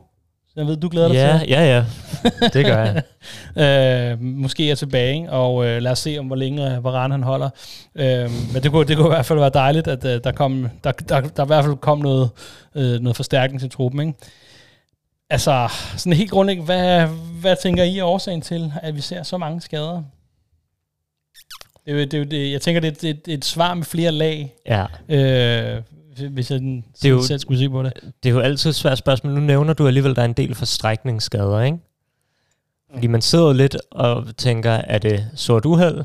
jeg ved, du glæder dig ja, til. Ja, ja, det gør jeg. øh, måske er tilbage, og øh, lad os se, om hvor længe øh, Varane han holder. Øh, men det kunne, det kunne i hvert fald være dejligt, at øh, der, kom, der, der, der i hvert fald kom noget, øh, noget forstærkning til truppen. Ikke? Altså, sådan helt grundlæggende, hvad, hvad tænker I er årsagen til, at vi ser så mange skader? Det, det, det, jeg tænker, det, det, det er et svar med flere lag. Ja. Øh, hvis jeg den, det er jo, selv skulle se på det. Det er jo altid et svært spørgsmål. Nu nævner du alligevel, at der er en del forstrækningsskader, ikke? Fordi man sidder lidt og tænker, er det sort uheld?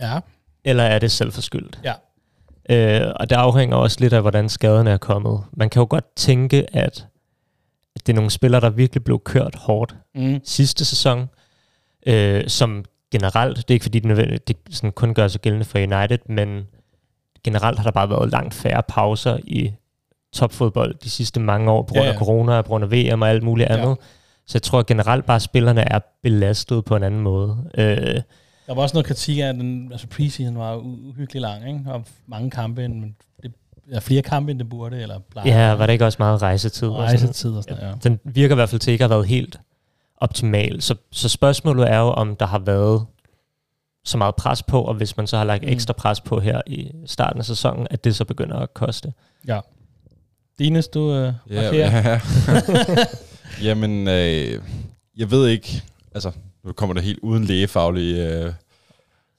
Ja. Eller er det selvforskyldt? Ja. Øh, og det afhænger også lidt af, hvordan skaderne er kommet. Man kan jo godt tænke, at, at det er nogle spillere, der virkelig blev kørt hårdt mm. sidste sæson, øh, som generelt, det er ikke fordi, det, det sådan kun gør sig gældende for United, men generelt har der bare været langt færre pauser i topfodbold de sidste mange år, på grund af ja, ja. corona, på grund af VM og alt muligt andet. Ja. Så jeg tror generelt bare, at spillerne er belastet på en anden måde. Øh, der var også noget kritik af, at den, altså preseason var uhyggelig lang, ikke? og mange kampe, men det er flere kampe, end det burde, eller plejer. Ja, var det ikke også meget rejsetid? Rejsetid og sådan, ja. Den virker i hvert fald til ikke at have været helt optimal. Så, så spørgsmålet er jo, om der har været så meget pres på, og hvis man så har lagt Mm. ekstra pres på her i starten af sæsonen, at det så begynder at koste. Ja. Dines, du øh, Ja, markerer. ja. Jamen, øh, jeg ved ikke, altså, nu kommer det helt uden lægefaglig øh,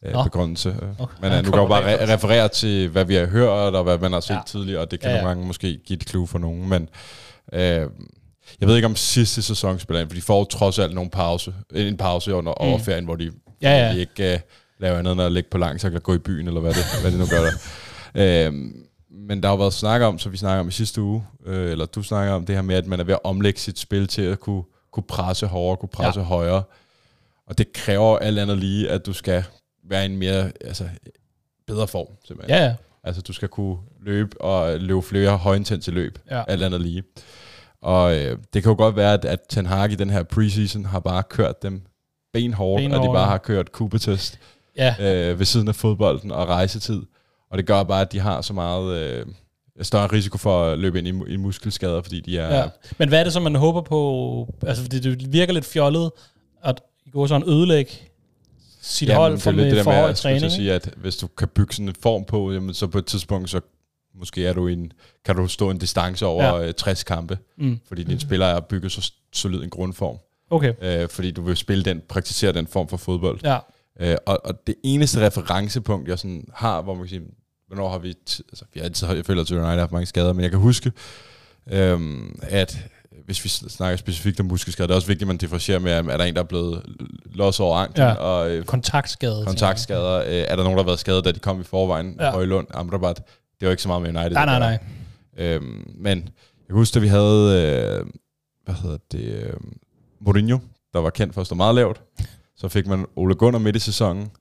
øh, Nå. begrundelse. Okay. Men Ja, øh, nu kan jeg bare re- referere til, hvad vi har hørt, og hvad man har set Ja. ja. tidligere, og det kan Ja, ja, ja. nogle gange måske give et clue for nogen, men øh, jeg ved ikke om sidste sæson spiller ind, for de får trods alt nogle pause, en pause under Mm. over ferien, hvor de, Ja, ja. de ikke øh, laver andet end at ligge på langs eller gå i byen, eller hvad det, hvad det nu gør der. Øh, men der har jo været snak om, så vi snakker om i sidste uge, øh, eller du snakker om det her med, at man er ved at omlægge sit spil til at kunne, kunne presse hårdere, kunne presse ja. højere. Og det kræver alt andet lige, at du skal være i en mere altså, bedre form, simpelthen. Ja, ja. Altså, du skal kunne løbe og løbe flere højintense løb, Ja. alt andet lige. Og øh, det kan jo godt være, at, at Ten Hag i den her preseason har bare kørt dem benhårdt, Benhårdt, og de bare har kørt kubetest Ja. øh, ved siden af fodbolden og rejsetid. Og det gør bare, at de har så meget øh, større risiko for at løbe ind i, i muskelskader, fordi de er... Ja. Men hvad er det, som man håber på? Altså, fordi det virker lidt fjollet, at I går sådan ødelægge sit Jamen, hold det for, det der for høj træning. at sige, at hvis du kan bygge sådan en form på, jamen, så på et tidspunkt, så måske er du en, kan du stå en distance over Ja. ja. 60 kampe, Mm. fordi din spiller er bygget så solid en grundform. Okay. Øh, fordi du vil spille den, praktisere den form for fodbold. Ja. Øh, og, og det eneste referencepunkt, jeg sådan har, hvor man kan sige, hvornår har vi... T- altså, vi har altid, jeg føler, at United har haft mange skader, men jeg kan huske, øhm, at hvis vi snakker specifikt om muskelskader, det er også vigtigt, at man differentierer med, er der en, der er blevet låst over anklen, Ja. og øh, Kontaktskade. kontaktskader. Øh, er der nogen, der har været skadet, da de kom i forvejen? Ja. Højlund, Amrabat. Det var ikke så meget med United. Nej, nej, nej. Øhm, men jeg kan huske, at vi havde, øh, hvad hedder det, øh, Mourinho, der var kendt for at stå meget lavt. Så fik man Ole Gunnar midt i sæsonen.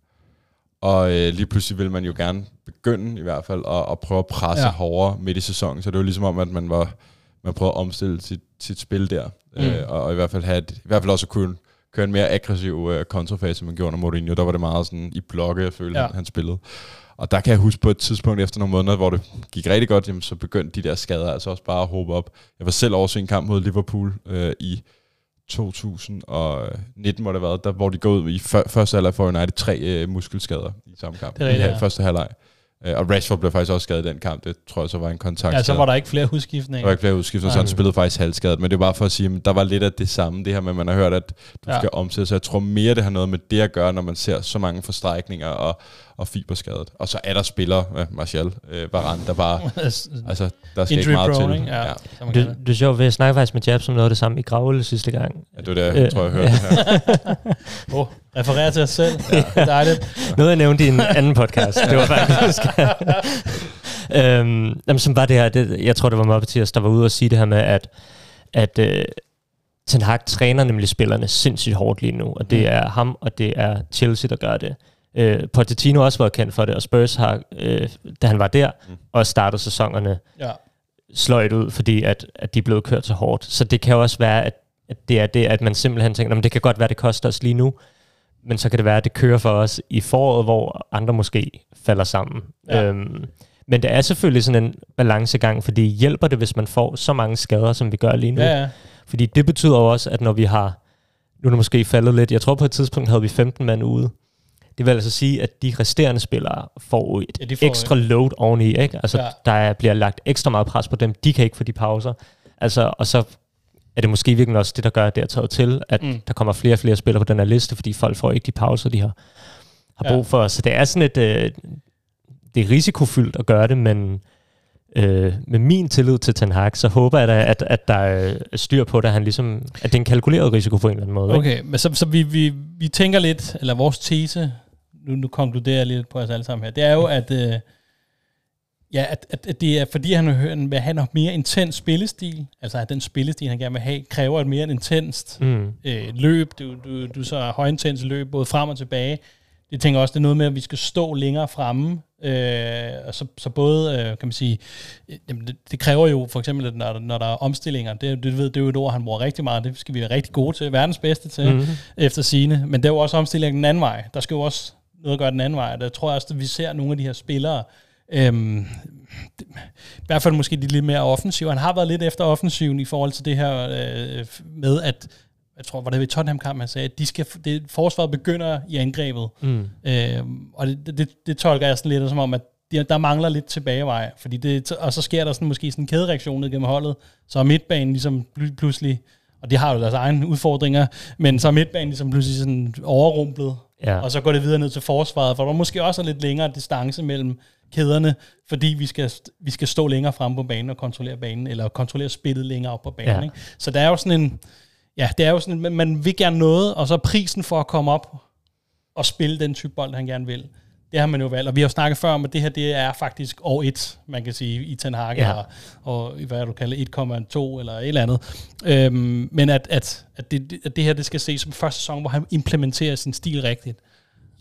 Og øh, lige pludselig ville man jo gerne begynde i hvert fald at, at prøve at presse Ja. hårdere midt i sæsonen. Så det var ligesom om, at man var man prøvede at omstille sit, sit spil der. Mm. Øh, og, og, i hvert fald have et, i hvert fald også kunne køre en mere aggressiv øh, kontrafase, man gjorde under Mourinho. Der var det meget sådan i blokke, jeg følte, Ja. han, han spillede. Og der kan jeg huske på et tidspunkt efter nogle måneder, hvor det gik rigtig godt, jamen, så begyndte de der skader altså også bare at håbe op. Jeg var selv over en kamp mod Liverpool øh, i 2019, hvor det var, der, hvor de går ud i før, første halvleg for United tre øh, muskelskader i samme kamp. Det er rigtigt, ja. første halvleg. Øh, og Rashford blev faktisk også skadet i den kamp. Det tror jeg så var en kontakt. Ja, så var der ikke flere udskiftninger. Der var ikke flere udskifter, så han spillede faktisk halvskadet. Men det er bare for at sige, at der var lidt af det samme, det her med, at man har hørt, at du ja. skal omsætte. Så jeg tror mere, det har noget med det at gøre, når man ser så mange forstrækninger og, og fiberskadet. Og så er der spillere, ja, Martial, øh, Varane, der bare... altså, der skal ikke meget prone, til. ikke? Ja, ja. som kalder Det, det er sjovt, ved at snakke faktisk med Jabs om noget af det samme i Gravøl sidste gang. ja, det var det, jeg tror, jeg hørte Øh, det her. Åh, oh, refererer til os selv. ja. Det er dejligt. Noget, jeg nævnte i en anden podcast. Det var faktisk... øhm, jamen, som var det her, det, jeg tror, det var Mopetiers, der var ude og sige det her med, at, at øh, Ten Hag træner nemlig spillerne sindssygt hårdt lige nu, og det Mm. er ham, og det er Chelsea, der gør det. Øh, Pochettino har også været kendt for det, og Spurs har, øh, da han var der, Mm. og startede sæsonerne Ja. sløjt ud, fordi at, at de er blevet kørt så hårdt. Så det kan jo også være, at, at det er det, at man simpelthen tænker, "Nå, men det kan godt være, det koster os lige nu, men så kan det være, at det kører for os i foråret, hvor andre måske falder sammen. Ja. Øhm, men det er selvfølgelig sådan en balancegang, fordi hjælper det, hvis man får så mange skader, som vi gør lige nu? Ja, ja. Fordi det betyder jo også, at når vi har, nu er det måske faldet lidt, jeg tror på et tidspunkt havde vi 15 mand ude. Det vil altså sige, at de resterende spillere får et Ja, de får ekstra load oveni, ikke? Altså, Ja. der er, bliver lagt ekstra meget pres på dem. De kan ikke få de pauser. Altså, og så er det måske virkelig også det, der gør, at det er taget til, at Mm. der kommer flere og flere spillere på den her liste, fordi folk får ikke de pauser, de har, har brug for. Så det er sådan et... Øh, det er risikofyldt at gøre det, men øh, med min tillid til Ten Hag, så håber jeg da, at, at der er styr på det, han ligesom, at det er en kalkuleret risiko på en eller anden måde. Ikke? Okay, men så, så vi, vi, vi tænker lidt, eller vores tese, nu, nu konkluderer jeg lidt på os alle sammen her, det er jo, at, øh, ja, at, at, at det er fordi, han vil have en mere intens spillestil, altså at den spillestil, han gerne vil have, kræver et mere intenst Mm. øh, løb, du, du, du så højintens løb, både frem og tilbage. Jeg tænker også, det er noget med, at vi skal stå længere fremme, øh, og så, så både, øh, kan man sige, øh, det, det kræver jo for eksempel, at når, når der er omstillinger, det, det, ved, det er jo et ord, han bruger rigtig meget, det skal vi være rigtig gode til, verdens bedste til, Mhm. efter sine. Men der er jo også omstilling den anden vej. Der skal jo også noget at gøre den anden vej. Der tror jeg også, at vi ser nogle af de her spillere, øhm, det, i hvert fald måske de lidt mere offensive. Han har været lidt efter offensiven i forhold til det her øh, med, at jeg tror, var det ved Tottenham-kamp, han sagde, at de skal, det, forsvaret begynder i angrebet. Mm. Øh, og det, det, det tolker jeg sådan lidt som om, at der, der mangler lidt tilbagevej, fordi det, og så sker der sådan, måske sådan en kædereaktion ned gennem holdet, så er midtbanen ligesom pl- pludselig, og de har jo deres egne udfordringer, men så er midtbanen ligesom pludselig sådan overrumplet, Ja. og så går det videre ned til forsvaret, for der er måske også lidt længere distance mellem kæderne, fordi vi skal, vi skal stå længere frem på banen og kontrollere banen, eller kontrollere spillet længere op på banen. Ja. Ikke? Så der er jo sådan en, ja, det er jo sådan, man, vil gerne noget, og så prisen for at komme op og spille den type bold, han gerne vil. Det har man jo valgt, og vi har jo snakket før om, at det her det er faktisk år 1, man kan sige, i Ten Hag, Ja. og, og i hvad du kalder 1,2 eller et eller andet. Øhm, men at, at, at, det, at det her det skal ses som første sæson, hvor han implementerer sin stil rigtigt.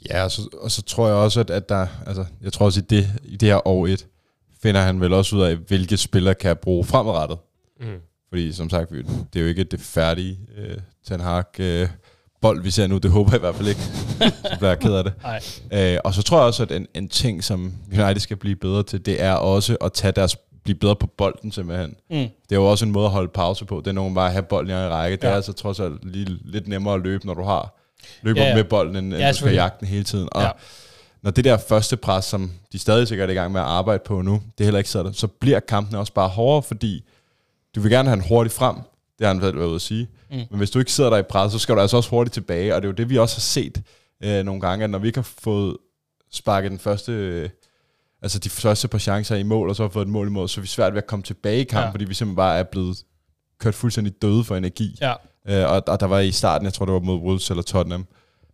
Ja, og så, og så tror jeg også, at, at der, altså, jeg tror også, i det, i det her år et, finder han vel også ud af, hvilke spillere kan jeg bruge fremadrettet. Mm. Fordi som sagt, vi- det er jo ikke det færdige øh, Ten Hag øh, bold, vi ser nu. Det håber jeg i hvert fald ikke. så bliver jeg ked af det. Øh, og så tror jeg også, at en, en ting, som United skal blive bedre til, det er også at tage deres, blive bedre på bolden simpelthen. Mm. Det er jo også en måde at holde pause på. Det er nogen bare at have bolden i en række. Det Ja. er altså trods alt lige, lidt nemmere at løbe, når du har løber Ja, ja. med bolden, end, end Ja, du skal jagte den hele tiden. Og Ja. når det der første pres, som de stadig sikkert er i gang med at arbejde på nu, det er heller ikke sådan, så bliver kampene også bare hårdere, fordi du vil gerne have den hurtigt frem. Det har han været ude at sige. Mm. Mm. Men hvis du ikke sidder der i pres, så skal du altså også hurtigt tilbage. Og det er jo det, vi også har set øh, nogle gange, at når vi ikke har fået sparket den første, øh, altså de første par chancer i mål, og så har fået et mål i mål, så er vi svært ved at komme tilbage i kampen, Ja. fordi vi simpelthen bare er blevet kørt fuldstændig døde for energi. Ja. Øh, og, og der var i starten, jeg tror det var mod Wolves eller Tottenham,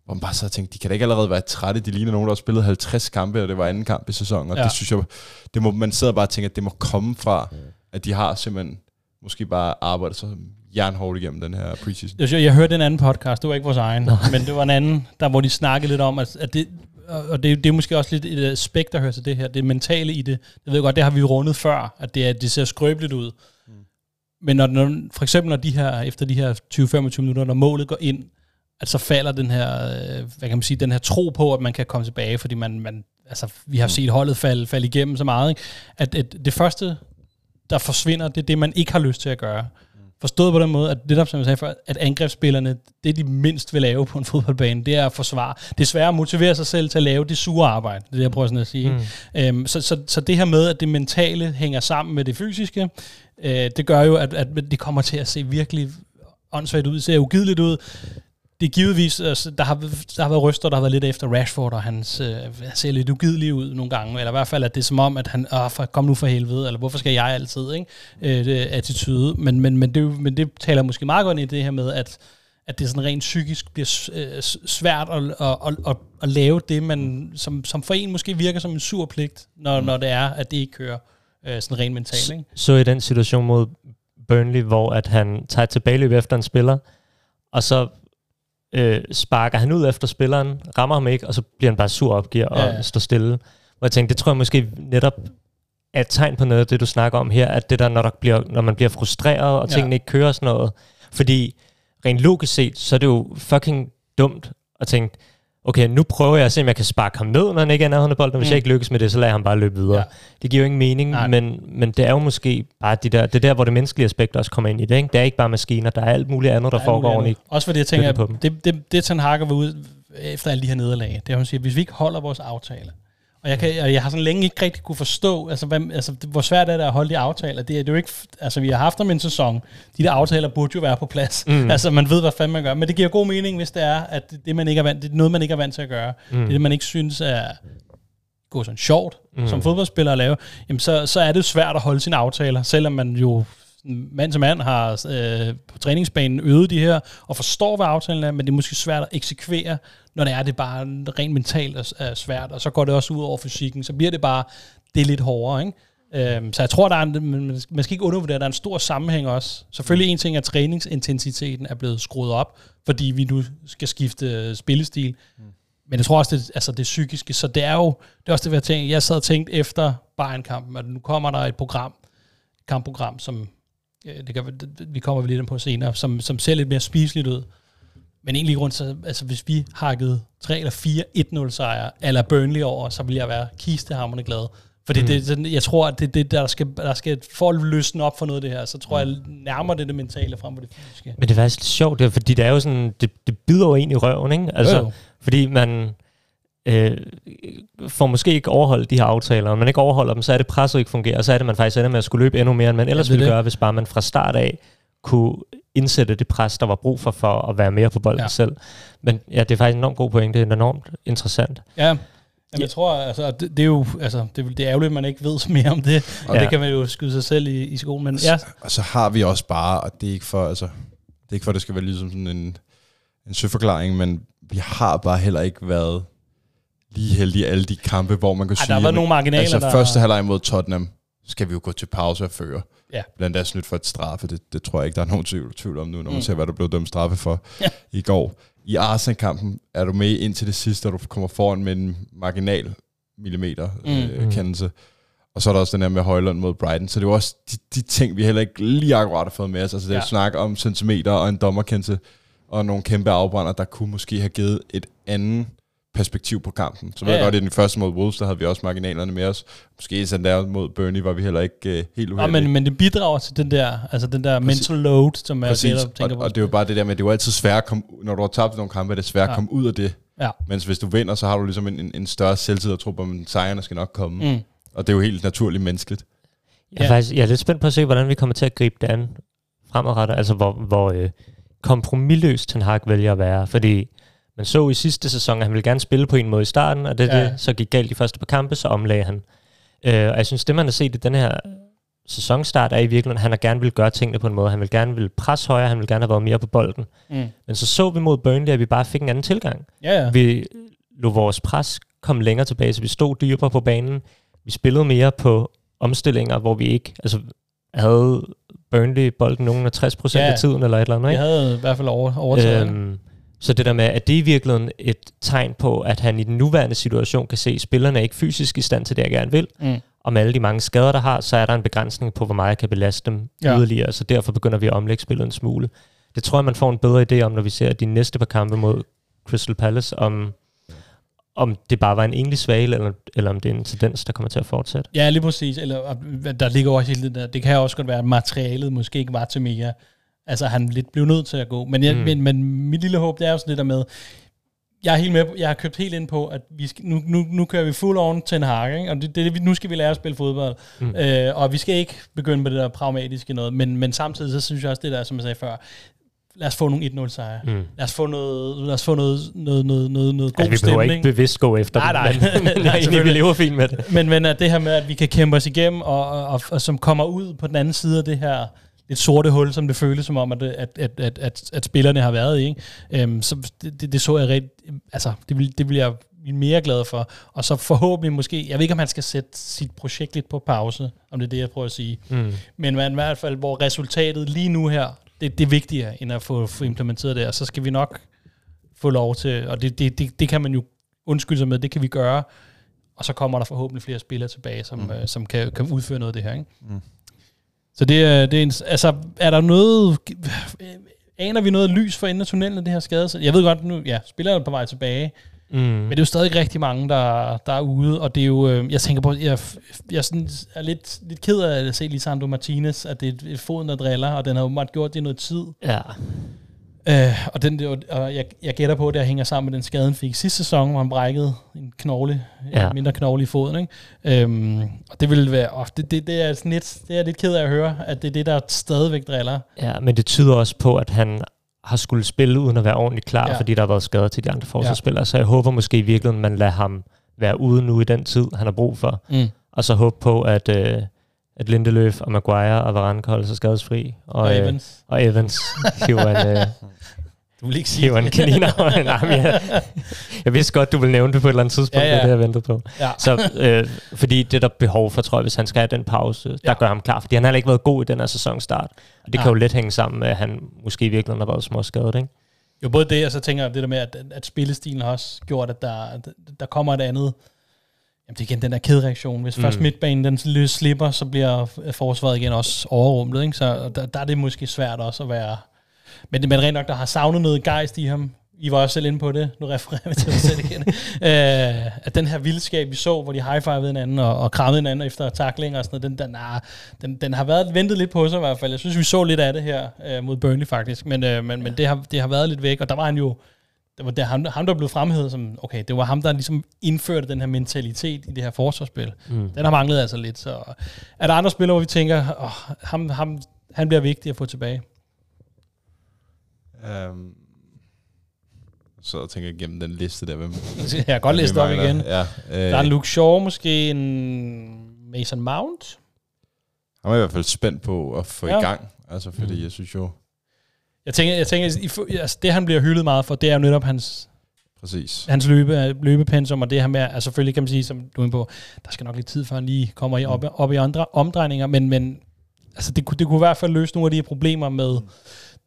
hvor man bare så tænkte, de kan da ikke allerede være trætte, de ligner nogen, der har spillet 50 kampe, og det var anden kamp i sæsonen, og Ja. ja. det synes jeg, det må, man sidder bare og tænker, at det må komme fra, at de har simpelthen måske bare arbejdet så jernhårdt igennem den her preseason. Jeg, jeg hørte en anden podcast, det var ikke vores egen, men det var en anden, der hvor de snakkede lidt om, at, at det, og det, det er måske også lidt et aspekt, der hører til det her, det mentale i det. Jeg ved godt, det har vi rundet før, at det, er, det ser skrøbeligt ud. Mm. Men når, når, for eksempel når de her, efter de her 20-25 minutter, når målet går ind, at så falder den her, øh, hvad kan man sige, den her tro på, at man kan komme tilbage, fordi man, man altså, vi har set holdet falde, falde igennem så meget, ikke? At, at det første, der forsvinder, det er det, man ikke har lyst til at gøre. Forstået på den måde, at det der, som jeg sagde før, at angrebsspillerne, det de mindst vil lave på en fodboldbane, det er at forsvare. Det er svært at motivere sig selv til at lave det sure arbejde, det er det, jeg prøver sådan at sige. Mm. Øhm, så, så, så det her med, at det mentale hænger sammen med det fysiske, øh, det gør jo, at, at det kommer til at se virkelig åndssvagt ud, ser ugideligt ud. Det er givetvis, altså, der, har, der har været ryster, der har været lidt efter Rashford, og øh, han ser lidt ugidelig ud nogle gange, eller i hvert fald, at det er som om, at han, Åh, for, kom nu for helvede, eller hvorfor skal jeg altid, ikke? Øh, det attitude. Men, men, men, det, men det taler måske meget godt ind i det her med, at, at det sådan rent psykisk bliver øh, svært at, at, at, at, at lave det, man, som, som for en måske virker som en sur pligt, når, mm. når det er, at det ikke kører øh, sådan rent mentalt, ikke? så i den situation mod Burnley, hvor at han tager et tilbageløb efter en spiller, og så øh, sparker han ud efter spilleren, rammer ham ikke, og så bliver han bare sur og opgiver og Ja, står stille. Hvor jeg tænkte, det tror jeg måske netop er et tegn på noget af det, du snakker om her, at det der, når, der bliver, når man bliver frustreret, og Ja. tingene ikke kører og sådan noget. Fordi rent logisk set, så er det jo fucking dumt at tænke, okay, nu prøver jeg at se, om jeg kan sparke ham ned, når han ikke er nærheden af bolden, hvis Mm. jeg ikke lykkes med det, så lader jeg ham bare løbe videre. Ja. Det giver jo ingen mening, Nej. men, men det er jo måske bare de der, det er der, hvor det menneskelige aspekt også kommer ind i det. Ikke? Det er ikke bare maskiner, der er alt muligt andet, der, Der er foregår andet. Også fordi jeg tænker, at det, det, det Ten Hag var ude efter alle de her nederlag, det er, at hun siger, hvis vi ikke holder vores aftale, og jeg, kan, og jeg har sådan længe ikke rigtig kunne forstå, altså, hvad, altså det- hvor svært er det at holde de aftaler. Det er, det er jo ikke, altså vi har haft dem en sæson. De der aftaler burde jo være på plads. Mm. Altså man ved, hvad fanden man gør. Men det giver god mening, hvis det er, at det, man ikke er vant, det er noget, man ikke er vant til at gøre. Mm. Det er det, man ikke synes er gå sådan sjovt, mm. som fodboldspiller at lave, jamen så, så er det svært at holde sine aftaler, selvom man jo mand til mand har øh, på træningsbanen øvet de her, og forstår, hvad aftalen er, men det er måske svært at eksekvere, når det er, det bare rent mentalt er, svært, og så går det også ud over fysikken, så bliver det bare, det er lidt hårdere, ikke? Øhm, så jeg tror, der er en, man skal ikke undervurdere, der er en stor sammenhæng også. Selvfølgelig en ting er, at træningsintensiteten er blevet skruet op, fordi vi nu skal skifte øh, spillestil. Men jeg tror også, det, altså det psykiske, så det er jo, det er også det, jeg tænkte, jeg sad og tænkte efter Bayern-kampen, at nu kommer der et program, kampprogram, som, øh, det kan, det- vi kommer lidt ind på senere, som, som ser lidt mere spiseligt ud. Men egentlig grund til, altså hvis vi hakkede 3 eller 4 1-0 sejre, eller Burnley over, så ville jeg være kistehammerende glad. Fordi mm. det, er sådan, jeg tror, at det, det der skal, der skal, for at løsne op for noget af det her, så tror jeg nærmere det det mentale frem for det fysiske. Men det er faktisk lidt sjovt, det fordi det er jo sådan, det, det bider jo ind i røven, ikke? Altså, Jo, fordi man øh, får måske ikke overholdt de her aftaler, og man ikke overholder dem, så er det presset ikke fungerer, og så er det, man faktisk ender med at skulle løbe endnu mere, end man ellers det er ville det. gøre, hvis bare man fra start af kunne indsætte det pres, der var brug for, for at være mere på bolden Ja. selv. Men ja, det er faktisk en enormt god point, det er enormt interessant. Ja, Jamen, jeg tror, altså, det, det er jo, altså, det, det er ærgerligt, at man ikke ved så mere om det, og Ja. det kan man jo skyde sig selv i, i skolen, men ja, Og så har vi også bare, og det er ikke for, altså, det er ikke for, at det skal være ligesom sådan en, en søforklaring, men vi har bare heller ikke været lige heldige alle de kampe, hvor man kan Ej, sige... der jamen, nogle marginaler, Altså der- første halvleg mod Tottenham, skal vi jo gå til pause og føre. Ja. Blandt andet snydt for et straffe, det, det tror jeg ikke, der er nogen tvivl, tvivl om nu, når man Mm. ser, hvad der blev dømt straffe for Ja. i går. I Arsenal-kampen er du med indtil det sidste, og du kommer foran med en marginal millimeter Mm. øh, Mm. kendelse. Og så er der også den her med Højlund mod Brighton. Så det er jo også de, de ting, vi heller ikke lige akkurat har fået med os. Altså det er ja. snak om centimeter og en dommerkendelse og nogle kæmpe afbrænder, der kunne måske have givet et andet perspektiv på kampen. Så ved Ja, jeg ja. godt, at i den første mod Wolves, der havde vi også marginalerne med os. Måske sådan der mod Burnley var vi heller ikke uh, helt uheldige. men, men det bidrager til den der, altså den der Præcis. mental load, som jeg Præcis, netop tænker og, på. og det er jo bare det der med, at det er jo altid svært at komme, når du har tabt nogle kampe, er det svært Ja. at komme ud af det. Ja. Mens hvis du vinder, så har du ligesom en, en, en større selvtid og tro på, at sejrene skal nok komme. Mm. Og det er jo helt naturligt menneskeligt. Jeg er, Ja. faktisk, jeg er lidt spændt på at se, hvordan vi kommer til at gribe det an fremadrettet, altså hvor, hvor øh, kompromilløst Ten Hag vælger at være, fordi man så i sidste sæson, at han ville gerne spille på en måde i starten, og det, Ja. det så gik galt de første par kampe, så omlagde han. Øh, og jeg synes, det man har set i den her sæsonstart, er i virkeligheden, at han har gerne vil gøre tingene på en måde. Han vil gerne vil presse højere, han vil gerne have været mere på bolden. Mm. Men så så vi mod Burnley, at vi bare fik en anden tilgang. Ja, ja. Vi lå vores pres komme længere tilbage, så vi stod dybere på banen. Vi spillede mere på omstillinger, hvor vi ikke altså, havde Burnley bolden nogen af 60 procent Ja. af tiden, eller et eller andet. Jeg Ikke? havde i hvert fald over, overtaget. Øhm, så det der med, at det i virkeligheden et tegn på, at han i den nuværende situation kan se, at spillerne er ikke fysisk i stand til det, jeg gerne vil. mm. Og med alle de mange skader, der har, så er der en begrænsning på, hvor meget jeg kan belaste dem Ja. yderligere. Så derfor begynder vi at omlægge spillet en smule. Det tror jeg, man får en bedre idé om, når vi ser de næste par kampe mod Crystal Palace, om, om det bare var en egentlig svale, eller, eller om det er en tendens, der kommer til at fortsætte. Ja, lige præcis. Eller, der ligger også hele det der. Det kan også godt være, at materialet måske ikke var til mere. Altså, han lidt blev nødt til at gå. Men, jeg, mm. Men, men mit lille håb, det er også det der med, jeg er helt med på, jeg har købt helt ind på, at vi skal, nu, nu, nu kører vi full on til en hak, ikke? og det, det, nu skal vi lære at spille fodbold. Mm. Øh, og vi skal ikke begynde med det der pragmatiske noget, men, men samtidig så synes jeg også det der, som jeg sagde før, lad os få nogle 1-0 sejre. Mm. Lad os få noget, lad os få noget, noget, noget, noget, noget god Altså, vi behøver stemning. ikke bevidst gå efter Nej, dem, nej. men, men Nej, nej, vi lever fint med det. Men, men at det her med, at vi kan kæmpe os igennem, og, og, og, og som kommer ud på den anden side af det her lidt sorte hul, som det føles som om, at, at, at, at, at, at spillerne har været i. Ikke? Øhm, så det, det, det så jeg rigtig, altså det vil, det vil jeg mere glad for. Og så forhåbentlig måske, jeg ved ikke, om han skal sætte sit projekt lidt på pause, om det er det, jeg prøver at sige. Mm. Men i hvert fald, hvor resultatet lige nu her, det, det er vigtigere, end at få, få implementeret det, og så skal vi nok få lov til, og det, det, det, det kan man jo undskylde sig med, det kan vi gøre, og så kommer der forhåbentlig flere spillere tilbage, som, mm. øh, som kan, kan udføre noget af det her. Ikke? Mm. Så det er, det er en, altså, er der noget, aner vi noget lys for enden af tunnelen af det her skade? Jeg ved godt, nu, ja, spillerne er på vej tilbage, Mm. men det er jo stadig rigtig mange, der, der er ude, og det er jo, øh, jeg tænker på, jeg, jeg sådan er lidt, lidt ked af at se Lisandro Martinez, at det er et foden, der driller, og den har åbenbart gjort det i noget tid. Ja. Øh, og den, der- og jeg, jeg gætter på, at det hænger sammen med den skade, han fik sidste sæson, hvor han brækkede en knogle, ja. Ja. en mindre knogle i foden. Ikke? Øhm, og det vil være, åh, det, det, det, er sådan lidt, det er lidt ked af at høre, at det er det, der stadigvæk driller. ja, men det tyder også på, at han har skulle spille uden at være ordentligt klar, Ja. ja. fordi der har været skader til de andre forsvarsspillere. Så jeg håber måske i virkeligheden, man lader ham være ude nu i den tid, han har brug for. Mm. Og så håbe på, at, øh, at Lindeløf og Maguire og Varane kan holde sig skadesfri. Og, Og øh, Evans. og Evans hiver en, øh, Du vil ikke sige hiver en kanin over. Nej, men jeg, jeg vidste godt, du ville nævne det på et eller andet tidspunkt, Ja, ja, ja. ja. det er det, jeg ventede på. Ja. Så, øh, fordi det er der behov for, tror jeg, hvis han skal have den pause, der Ja. gør ham klar. Fordi han har heller ikke været god i den her sæsonstart. Og det Nej. kan jo let hænge sammen med, at han måske i virkeligheden har været småskadet, ikke? Jo, både det, og så tænker jeg det der med, at, at spillestilen har også gjort, at der, der kommer et andet... Jamen, det er igen den der kædereaktion. Hvis mm. Først midtbanen den slipper, så bliver forsvaret igen også overrumlet. Ikke? Så der, der er det måske svært også at være... Men, men rent nok, der har savnet noget gejst i ham I var også selv inde på det, nu refererer vi til mig selv igen, øh, at den her vildskab, vi så, hvor de high-fivede hinanden og, og krammede hinanden efter takling og sådan noget, den, den, er, den, den har været ventet lidt på sig i hvert fald. Jeg synes, vi så lidt af det her øh, mod Burnley faktisk, men, øh, men, men det, har, det har været lidt væk, og der var han jo, det var det, ham, ham, der blev fremhævet som, okay, det var ham, der ligesom indførte den her mentalitet i det her forsvarsspil. Mm. Den har manglet altså lidt, så er der andre spillere, hvor vi tænker, åh, ham, ham, han bliver vigtig at få tilbage? Um, så jeg tænker igennem den liste der. Hvem, jeg kan godt det op igen. Ja, øh, der er en Luke Shaw, måske en Mason Mount. Han er i hvert fald spændt på at få ja. i gang. Altså, fordi mm. jeg synes jo... Jeg tænker, jeg tænker altså, det han bliver hyldet meget for, det er jo netop hans, Præcis. hans løbe, løbepensum, og det her med, altså selvfølgelig kan man sige, som du er på, der skal nok lidt tid, før han lige kommer i, op, op i andre omdrejninger, men, men altså, det, det kunne i hvert fald løse nogle af de problemer med, mm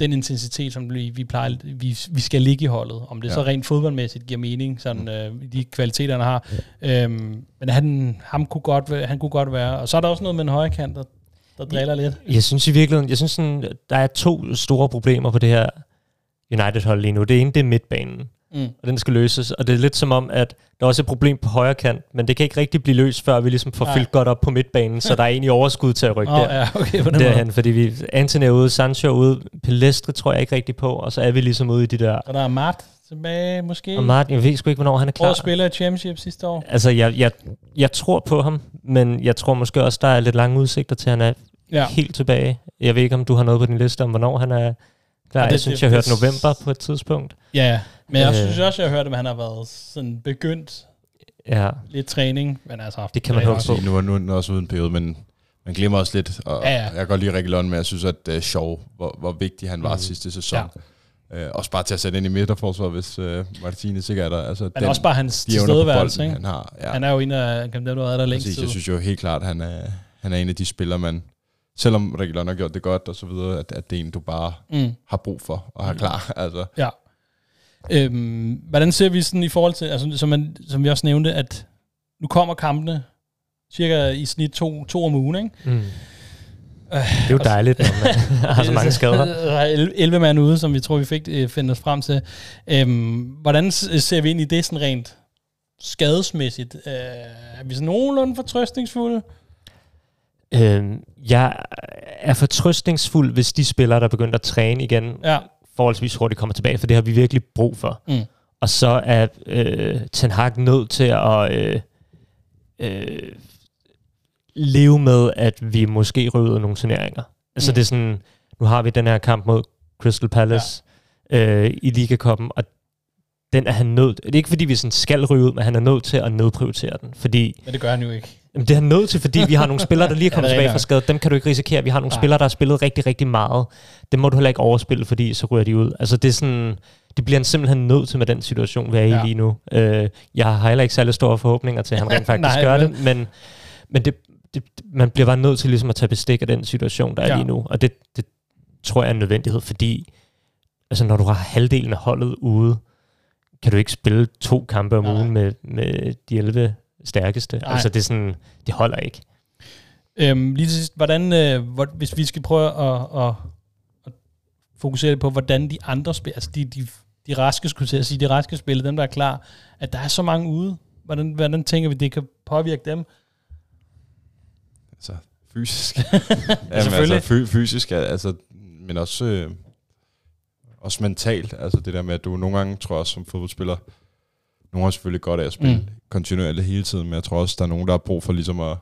den intensitet, som vi, vi, plejer, vi, vi skal ligge i holdet. Om det ja. så rent fodboldmæssigt giver mening, sådan mm. øh, de kvaliteter, han har. Ja. Øhm, men han, ham kunne godt, han kunne godt være. Og så er der også noget med en højre kant, der driller lidt. Jeg synes i virkeligheden, jeg synes sådan, der er to store problemer på det her United-hold lige nu. Det ene, det er midtbanen mm. og den skal løses. Og det er lidt som om, at der er også et problem på højre kant, men det kan ikke rigtig blive løst, før vi ligesom får fyldt godt op på midtbanen, så der er egentlig overskud til at rykke oh, der. Ja, okay, på den derhen, fordi vi, Anthony er ude, Sancho er ude, Pelestre tror jeg ikke rigtig på, og så er vi ligesom ude i de der... Og der er Mart tilbage, måske? Og Martin, jeg ved sgu ikke, hvornår han er klar. Hvor spiller i Championship sidste år? Altså, jeg, jeg, jeg tror på ham, men jeg tror måske også, der er lidt lange udsigter til, at han er ja. helt tilbage. Jeg ved ikke, om du har noget på din liste om, hvornår han er klar. Ja, det, jeg synes, det, jeg hørte november på et tidspunkt. Ja, men jeg øh, synes også, jeg har hørt, at han har været sådan begyndt ja. lidt træning. Men altså, det kan man håbe på. Nu er nu også uden periode, men man glemmer også lidt. Og ja, ja. Jeg kan godt lide Rikke Lund, men jeg synes, at uh, Shaw, hvor, hvor vigtig han var mm. sidste sæson. Ja. Uh, også bare til at sætte ind i midterforsvar, hvis uh, Martinez ikke er der. Altså, men den, også bare hans tilstedeværelse. Ikke? Han, har, ja. han er jo en af dem, der er der længst Præcis, Jeg synes jo helt klart, at han er, han er en af de spillere, man, selvom Lund har gjort det godt og så videre, at, at det er en, du bare mm. har brug for og har mm. klar. Altså. Ja. Øhm, hvordan ser vi sådan i forhold til, altså, som, man, som vi også nævnte, at nu kommer kampene cirka i snit to, to om ugen, ikke? Mm. Det er jo dejligt, når man har så mange skader. Der er 11 mand ude, som vi tror, vi fik øh, finde os frem til. Øhm, hvordan ser vi ind i det sådan rent skadesmæssigt? Øh, er vi sådan nogenlunde fortrøstningsfulde? Øhm, jeg er fortrøstningsfuld, hvis de spillere, der begynder at træne igen, ja forholdsvis hurtigt kommer tilbage, for det har vi virkelig brug for. Mm. Og så er øh, Ten Hag nødt til at øh, øh, leve med, at vi måske rydder nogle turneringer. Altså mm. det er sådan, nu har vi den her kamp mod Crystal Palace ja. øh, i Liga-koppen, og den er han nødt... Det er ikke fordi, vi sådan skal ryge ud, men han er nødt til at nedprioritere den, fordi... Men det gør han jo ikke. Jamen, det er han nødt til, fordi vi har nogle spillere, der lige er kommet ja, tilbage fra skade. Dem kan du ikke risikere. Vi har nogle Nej. spillere, der har spillet rigtig, rigtig meget. Dem må du heller ikke overspille, fordi så ryger de ud. Altså, det er sådan... Det bliver han simpelthen nødt til med den situation, vi er ja. i lige nu. Uh, jeg har heller ikke særlig store forhåbninger til, at han rent faktisk Nej, gør men... det, men, men det, det, man bliver bare nødt til ligesom at tage bestik af den situation, der er ja. lige nu. Og det, det tror jeg er en nødvendighed, fordi altså, når du har halvdelen af holdet ude, kan du ikke spille to kampe om ugen med, med de 11 stærkeste. Nej. Altså det er sådan, det holder ikke. Øhm, lige til sidst, hvordan, øh, hvor, hvis vi skal prøve at, at, at fokusere på, hvordan de andre spiller, altså de, de, de raske, skulle jeg sige, de raske spillere, dem der er klar, at der er så mange ude. Hvordan, hvordan tænker vi, det kan påvirke dem? Altså fysisk. Jamen, altså fysisk, altså, men også, øh, også mentalt. Altså det der med, at du nogle gange, tror jeg, som fodboldspiller, nogle har selvfølgelig godt af at spille mm. kontinuerligt hele tiden, men jeg tror også, der er nogen, der har brug for ligesom at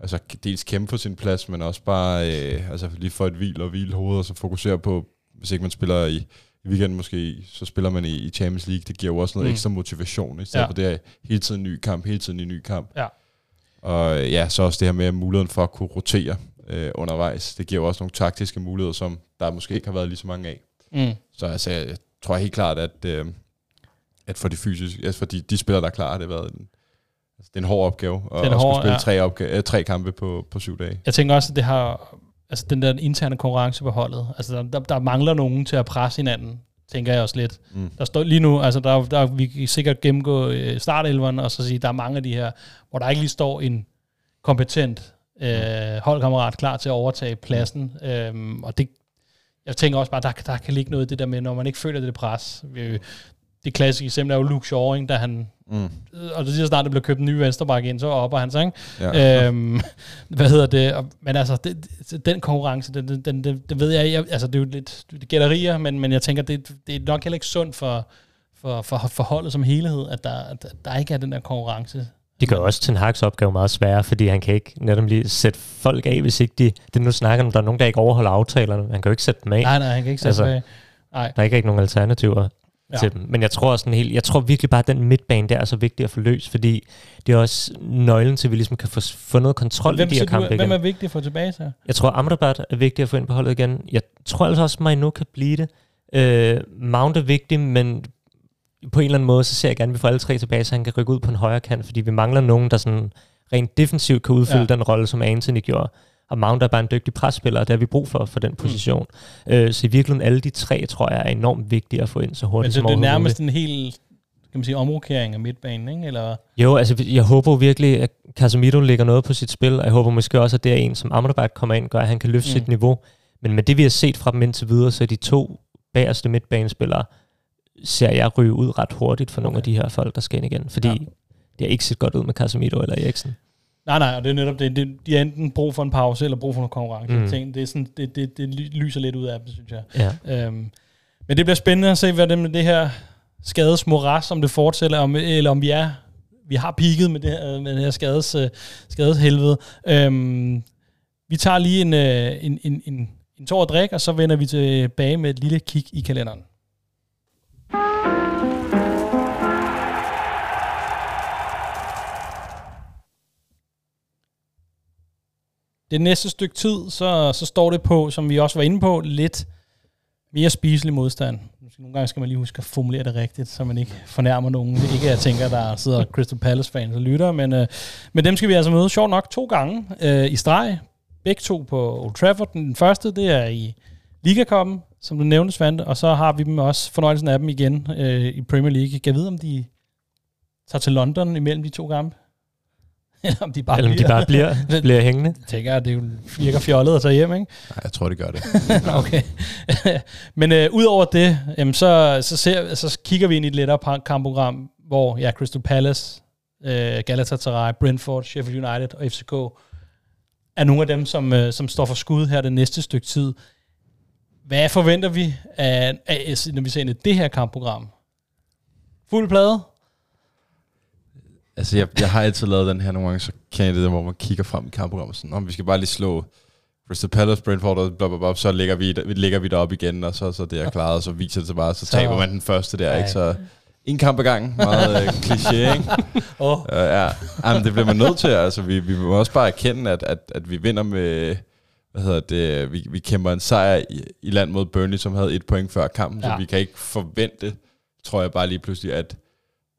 altså, dels kæmpe for sin plads, men også bare øh, altså, lige få et hvil og hvile hoved, og så fokusere på, hvis ikke man spiller i, i weekenden måske, så spiller man i, i Champions League. Det giver jo også noget mm. ekstra motivation, i stedet ja. for det er hele tiden en ny kamp, hele tiden en ny kamp. Ja. Og ja, så også det her med muligheden for at kunne rotere øh, undervejs. Det giver jo også nogle taktiske muligheder, som der måske ikke har været lige så mange af. Mm. Så altså, jeg tror helt klart, at øh, at for de fysiske, altså for de, de spillere, der er klar, har det været en, altså det er en hård opgave at, at hård, spille ja. tre, opgave, øh, tre kampe på, på syv dage. Jeg tænker også, at det har altså den der interne konkurrence på holdet. Altså der, der mangler nogen til at presse hinanden, tænker jeg også lidt. Mm. Der står lige nu, altså der, der vi kan sikkert gennemgå øh, startelveren, og så sige, der er mange af de her, hvor der ikke lige står en kompetent øh, holdkammerat klar til at overtage pladsen. Mm. Øhm, og det, jeg tænker også bare, der, der kan ligge noget i det der med, når man ikke føler det pres. Vi- Det klassiske eksempel er jo Luke Shaw, ikke, da han, Mm. og det siger snart, der blev købt en ny venstreback ind, så opper han sig, ikke? Ja. øhm, hvad hedder det? Og- Men altså, det, det, den konkurrence, den, den, den, det, det ved jeg, jeg, altså det er jo lidt det er gætterier, men, men jeg tænker, det, det er nok heller ikke sundt for, for, for, for holdet som helhed, at der, at der ikke er den der konkurrence. Det gør også Ten Hag's opgave meget sværere, fordi han kan ikke netop lige sætte folk af, hvis ikke de... Det nu snakker om, der er nogen, der ikke overholder aftalerne. Han kan jo ikke sætte dem af. Nej, nej, han kan ikke sætte Altså, altså, Nej, Der er ikke rigtig nogen alternativer Ja. til dem. Men jeg tror også sådan helt, jeg tror virkelig bare, at den midtbane der er så vigtig at få løst, fordi det er også nøglen til, at vi ligesom kan få, få noget kontrol hvem, i de her siger du, kampe igen. hvem er vigtig at få tilbage til? Jeg tror, Amrabat er vigtig at få ind på holdet igen. Jeg tror altså også, at Mainu kan blive det. Øh, Mount er vigtig, men på en eller anden måde, så ser jeg gerne, at vi får alle tre tilbage, så han kan rykke ud på en højre kant, fordi vi mangler nogen, der sådan rent defensivt kan udfylde ja. den rolle, som Anthony gjorde. Og Mount er bare en dygtig presspiller, og det har vi brug for, for den position. Mm. Øh, så i virkeligheden alle de tre, tror jeg, er enormt vigtige at få ind så hurtigt Men så som det er nærmest en hel kan man sige, omrokering af midtbanen, ikke? Eller, Jo, altså jeg håber virkelig, at Casemiro lægger noget på sit spil, og jeg håber måske også, at det er en, som Amrabat kommer ind, gør, at han kan løfte Mm. mm. sit niveau. Men med det, vi har set fra dem indtil videre, så er de to bagerste midtbanespillere, ser jeg ryge ud ret hurtigt for okay. nogle af de her folk, der skal ind igen. Fordi ja. det har ikke set godt ud med Casemiro eller Eriksen. Nej, nej, og det er netop det. det de har enten brug for en pause, eller brug for noget konkurrence. Mm. Ting. Det, er sådan, det, det, det ly- lyser lidt ud af dem, synes jeg. Ja. Øhm, men det bliver spændende at se, hvad det med det her skadesmoras, om det fortsætter, om, eller om vi er vi har peaked med det her, med det her skades, øh, skadeshelvede. Øhm, vi tager lige en, øh, en, en, en, en tår at drikke, og så vender vi tilbage med et lille kig i kalenderen. Det næste stykke tid, så, så står det på, som vi også var inde på, lidt mere spiselig modstand. Nogle gange skal man lige huske at formulere det rigtigt, så man ikke fornærmer nogen. Det er ikke, at jeg tænker, der sidder Crystal Palace-fans og lytter, men, øh, men dem skal vi altså møde sjovt nok to gange øh, i streg. Begge to på Old Trafford. Den første, det er i Ligakoppen, som du nævnte, Svante, og så har vi dem også fornøjelsen af dem igen øh, i Premier League. Kan jeg vide, om de tager til London imellem de to kampe? Eller om de bare Eller om de bliver. bare bliver, bliver hængende. Jeg tænker, at det jo virker fjollet at tage hjem, ikke? Nej, jeg tror, det gør det. okay. Men øh, udover det, jamen, så, så, ser, så kigger vi ind i et lettere kampprogram, hvor ja, Crystal Palace, øh, Galatasaray, Brentford, Sheffield United og FCK er nogle af dem, som, øh, som står for skud her det næste stykke tid. Hvad forventer vi, af, af, når vi ser ind i det her kampprogram? Fuld plade? Altså, jeg, jeg har altid lavet den her nogle gange, så kan jeg det der, hvor man kigger frem i kampprogrammet, sådan, om vi skal bare lige slå Crystal Palace, Brentford og bla, bla, bla, så ligger vi, ligger vi derop igen, og så, så det er klaret, og så viser det sig bare, så Så- taber man den første der, ikke? Så en kamp ad gangen, meget øh, kliché, ikke? Oh. Uh, ja, Jamen, det bliver man nødt til. Altså, vi, vi må også bare erkende, at, at, at vi vinder med... Hvad hedder det? Vi, vi kæmper en sejr i, i land mod Burnley, som havde et point før kampen. Ja. så vi kan ikke forvente, tror jeg bare lige pludselig, at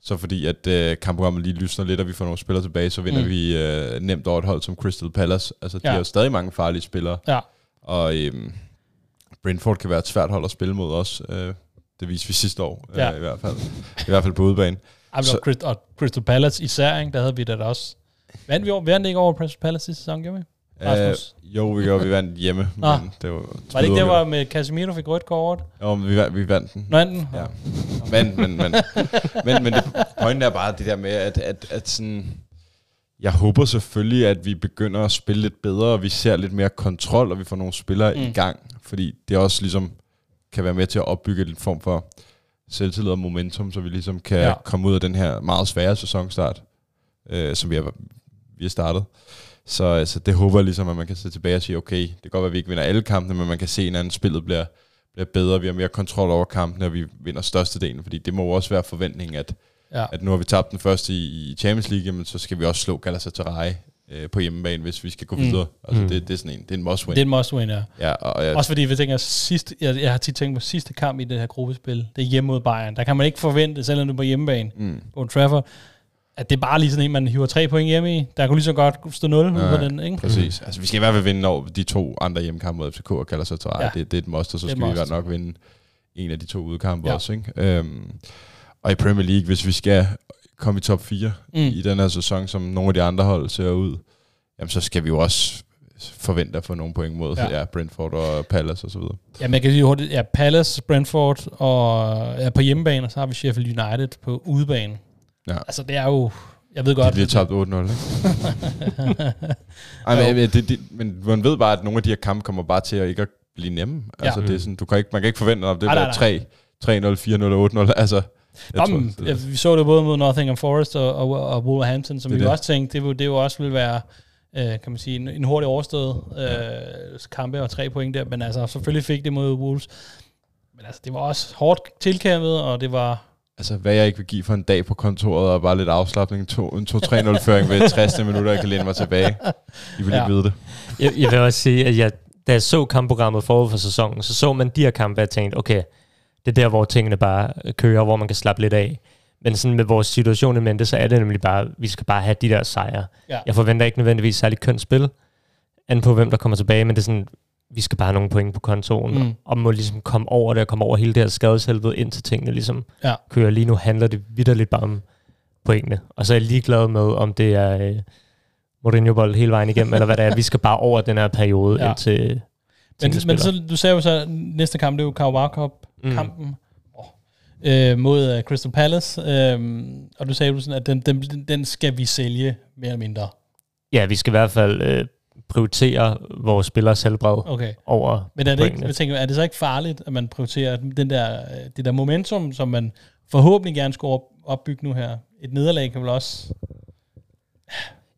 så fordi at øh, kampprogrammet lige lysner lidt, og vi får nogle spillere tilbage, så vinder Mm. vi øh, nemt over et hold som Crystal Palace. Altså, de Ja. har jo stadig mange farlige spillere, Ja. og øhm, Brentford kan være et svært hold at spille mod os. Øh, det viste vi sidste år, Ja. øh, i hvert fald. I hvert fald på udebane. Ej, Så- og Crystal Palace især, ikke? der havde vi da også. Vandt vi over, vandt ikke over Crystal Palace sidste sæson, gjorde vi? Rasmus? Øh, jo, vi gjorde, vi vandt hjemme, Nå. men det var... Var det ikke det, var med Casemiro fik rødt kort? Jo, men vi, vandt- vi vandt den. Nå, enten? Ja. Men, men, men, men, men det, pointen er bare det der med, at, at, at sådan, jeg håber selvfølgelig, at vi begynder at spille lidt bedre, og vi ser lidt mere kontrol, og vi får nogle spillere Mm. i gang, fordi det også ligesom kan være med til at opbygge en form for selvtillid og momentum, så vi ligesom kan ja. komme ud af den her meget svære sæsonstart, øh, som vi har, vi har startet. Så altså, det håber jeg ligesom, at man kan se tilbage og sige, okay, det kan godt være, at vi ikke vinder alle kampene, men man kan se, at spillet bliver, bliver bedre, vi har mere kontrol over kampene, og vi vinder størstedelen, fordi det må jo også være forventningen, at, Ja. at nu har vi tabt den første i, i Champions League, men så skal vi også slå Galatasaray øh, på hjemmebane, hvis vi skal gå Mm. videre. Altså, Mm. det, det er sådan en, det er en must win. Det er en must win, ja. ja, og jeg, Også fordi, vi tænker, sidst, jeg, jeg har tit tænkt på sidste kamp i det her gruppespil, det er hjemme mod Bayern. Der kan man ikke forvente, selvom du er på hjemmebane mm, på Trafford, at det er bare lige sådan en, man hiver tre point hjemme i. Der kunne lige så godt stå 0 ud Ja, på den, ikke? præcis. Altså, vi skal i hvert fald vinde over de to andre hjemmekampe mod FCK og Galatasaray. Ja. Ja. Det, det er et must, og så skal vi godt nok vinde en af de to udkampe Ja. også. Ikke? Øhm, og i Premier League, hvis vi skal komme i top 4 Mm. mm. i den her sæson, som nogle af de andre hold ser ud, jamen så skal vi jo også forventer at få nogle point mod Ja. ja. Brentford og Palace og så videre. Ja, man kan sige hurtigt, ja, Palace, Brentford og ja, på hjemmebane, og så har vi Sheffield United på udebane. Ja. Altså, det er jo... Jeg ved De godt... bliver tabt 8-0, ikke? Ej, men, men, det, det, men man ved bare, at nogle af de her kampe kommer bare til at ikke at blive nemme. Altså, Ja. det er sådan, du kan ikke, man kan ikke forvente, at det bliver 3 3-0, 4-0, 8-0. Altså, jeg Nå, men, ja, vi så det både mod Nottingham Forest og, og, og Wolverhampton, som Det vi det. også tænkte, det, det jo også ville være, øh, kan man sige, en, en hurtig overstået øh, kampe og tre point der, men altså selvfølgelig fik det mod Wolves. Men altså, det var også hårdt tilkæmpet, og det var... altså, hvad jeg ikke vil give for en dag på kontoret, og bare lidt afslappning, to, en 2-3-0-føring ved 60 minutter, jeg kan læne mig tilbage. I vil Ja. ikke vide det. Jeg, jeg vil også sige, at jeg, da jeg så kampprogrammet forud for sæsonen, så så man de her kampe, og jeg tænkte, okay, det er der, hvor tingene bare kører, hvor man kan slappe lidt af. Men sådan med vores situation i mente, så er det nemlig bare, vi skal bare have de der sejre. Ja. Jeg forventer ikke nødvendigvis særlig kønt spil, an på hvem der kommer tilbage, men det er sådan, vi skal bare have nogle point på kontoen, Mm. mm. og må ligesom komme over det, og komme over hele det her skadeshelvede, indtil tingene ligesom Ja. kører. Lige nu handler det vidderligt bare om pointene. Og så er jeg ligeglad med, om det er øh, Mourinho-bold hele vejen igennem, eller hvad det er. Vi skal bare over den her periode, Ja. indtil Men, men så, du sagde jo så, næste kamp, det er jo Carabao Cup-kampen mm. øh, mod uh, Crystal Palace, øh, og du sagde jo sådan, at den, den, den skal vi sælge mere eller mindre. Ja, vi skal i hvert fald øh, prioritere vores spillers helbred Okay. over Men er det, ikke, jeg tænker, er det så ikke farligt, at man prioriterer den der, det der momentum, som man forhåbentlig gerne skulle op, opbygge nu her? Et nederlag kan vel også...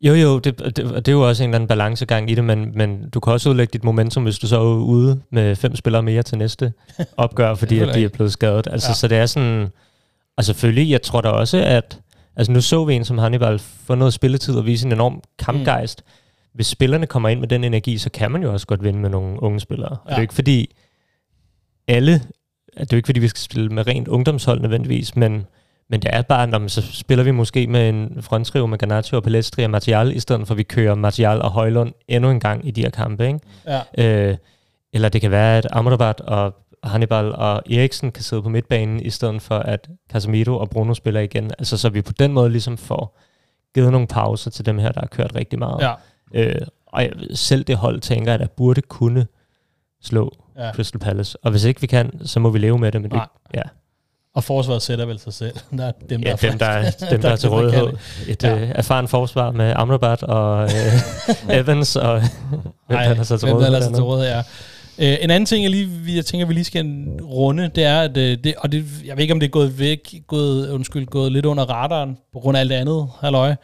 Jo, jo, det, det, det er jo også en eller anden balancegang i det, men, men du kan også udlægge dit momentum, hvis du så er ude med fem spillere mere til næste opgør, fordi at de er blevet skadet. Altså, ja. Så det er sådan... Og selvfølgelig, jeg tror da også, at... Altså nu så vi en som Hannibal få noget spilletid og vise en enorm kampgejst. Mm. Hvis spillerne kommer ind med den energi, så kan man jo også godt vinde med nogle unge spillere. Og det er Ja. jo ikke fordi alle... Det er jo ikke fordi, vi skal spille med rent ungdomshold nødvendigvis, men, men det er bare, når man så spiller vi måske med en fronttrio med Garnacho og Palestri og Martial, i stedet for at vi kører Martial og Højlund endnu en gang i de her kampe. Ikke? Ja. Øh, eller det kan være, at Amrabat og Hannibal og Eriksen kan sidde på midtbanen, i stedet for at Casemiro og Bruno spiller igen. Altså så vi på den måde ligesom får givet nogle pauser til dem her, der har kørt rigtig meget. Ja. Øh, og jeg, selv det hold tænker jeg, at burde kunne slå Ja. Crystal Palace. Og hvis ikke vi kan, så må vi leve med det. Men det ja. Og forsvaret sætter vel sig selv. Der er dem, Ja, der dem, der, er- dem, der er til der rådighed. Et Ja. ja. øh, erfaren forsvar med Amrabat og øh, Evans, og hvem Ej, der er til hvem der rådighed. er til rådighed, ja. Øh, en anden ting, jeg, lige, jeg tænker, vi lige skal runde, det er, at øh, det, og det, jeg ved ikke, om det er gået væk, gået, undskyld, gået lidt under radaren, på grund af alt det andet, halløj.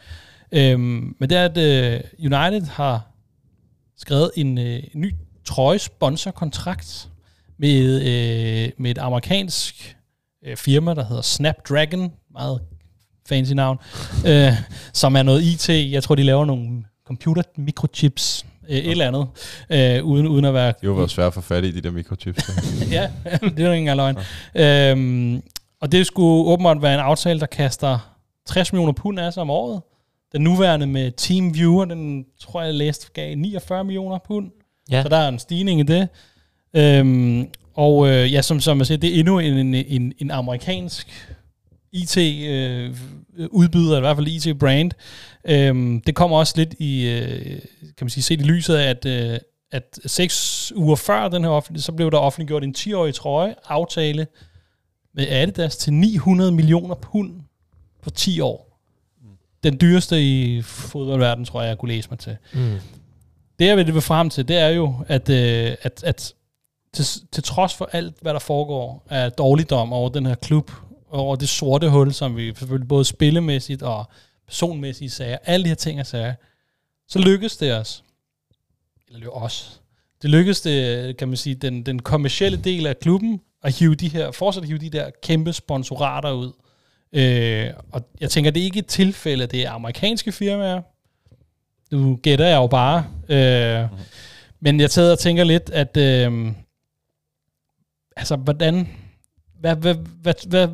Øhm, men det er, at øh, United har skrevet en øh, ny trøjesponsorkontrakt med, øh, med et amerikansk øh, firma, der hedder Snapdragon, meget fancy navn, øh, som er noget IT. Jeg tror, de laver nogle computer microchips, øh, et eller andet, øh, uden, uden at være... Det jo været svært at få fat i, de der mikrochips. ja, det er engang løgn. Øhm, og det skulle åbenbart være en aftale, der kaster 60 millioner pund af sig om året. Den nuværende med Team Viewer, den tror jeg, jeg læste, gav 49 millioner pund. Ja. Så der er en stigning i det. Øhm, og øh, ja, som, som jeg siger, det er endnu en, en, en, en amerikansk IT-udbyder, i hvert fald IT-brand. Øhm, det kommer også lidt i, øh, kan man sige, set i lyset af, at, øh, at seks uger før den her offentlig, så blev der offentliggjort en 10-årig trøje aftale med Adidas til 900 millioner pund på 10 år. Den dyreste i fodboldverdenen, tror jeg, jeg kunne læse mig til. Mm. Det, jeg vil frem til, det er jo, at, øh, at, at til, til trods for alt, hvad der foregår af dårligdom over den her klub, over det sorte hul, som vi selvfølgelig både spillemæssigt og personmæssigt sager, alle de her ting og sager, så lykkedes det os, eller jo os, det lykkedes det, kan man sige, den, den kommercielle del af klubben, at hive de her, fortsat hive de der kæmpe sponsorater ud. Øh, og jeg tænker, det er ikke et tilfælde, det er amerikanske firmaer. Nu gætter jeg jo bare. Øh, mm-hmm. Men jeg tager og tænker lidt, at øh, altså, hvordan, hvad, hvad, hvad, hvad,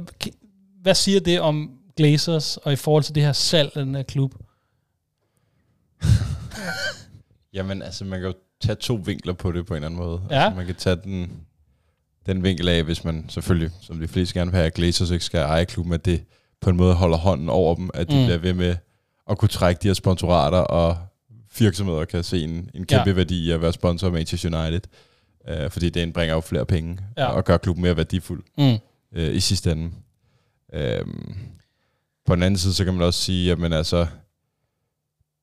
hvad siger det om Glazers, og i forhold til det her salg af den her klub? Jamen, altså, man kan jo tage to vinkler på det på en eller anden måde. Ja. Altså, man kan tage den, den vinkel af, hvis man selvfølgelig, som de fleste gerne vil have, at Glazers ikke skal eje klubben, at det på en måde holder hånden over dem, at de Mm. bliver ved med at kunne trække de her sponsorater og virksomheder kan se en, en kæmpe ja. værdi i at være sponsor af Manchester United. Øh, fordi det indbringer jo flere penge Ja. og gør klubben mere værdifuld Mm. øh, i sidste ende. Øhm, på den anden side, så kan man også sige, at altså,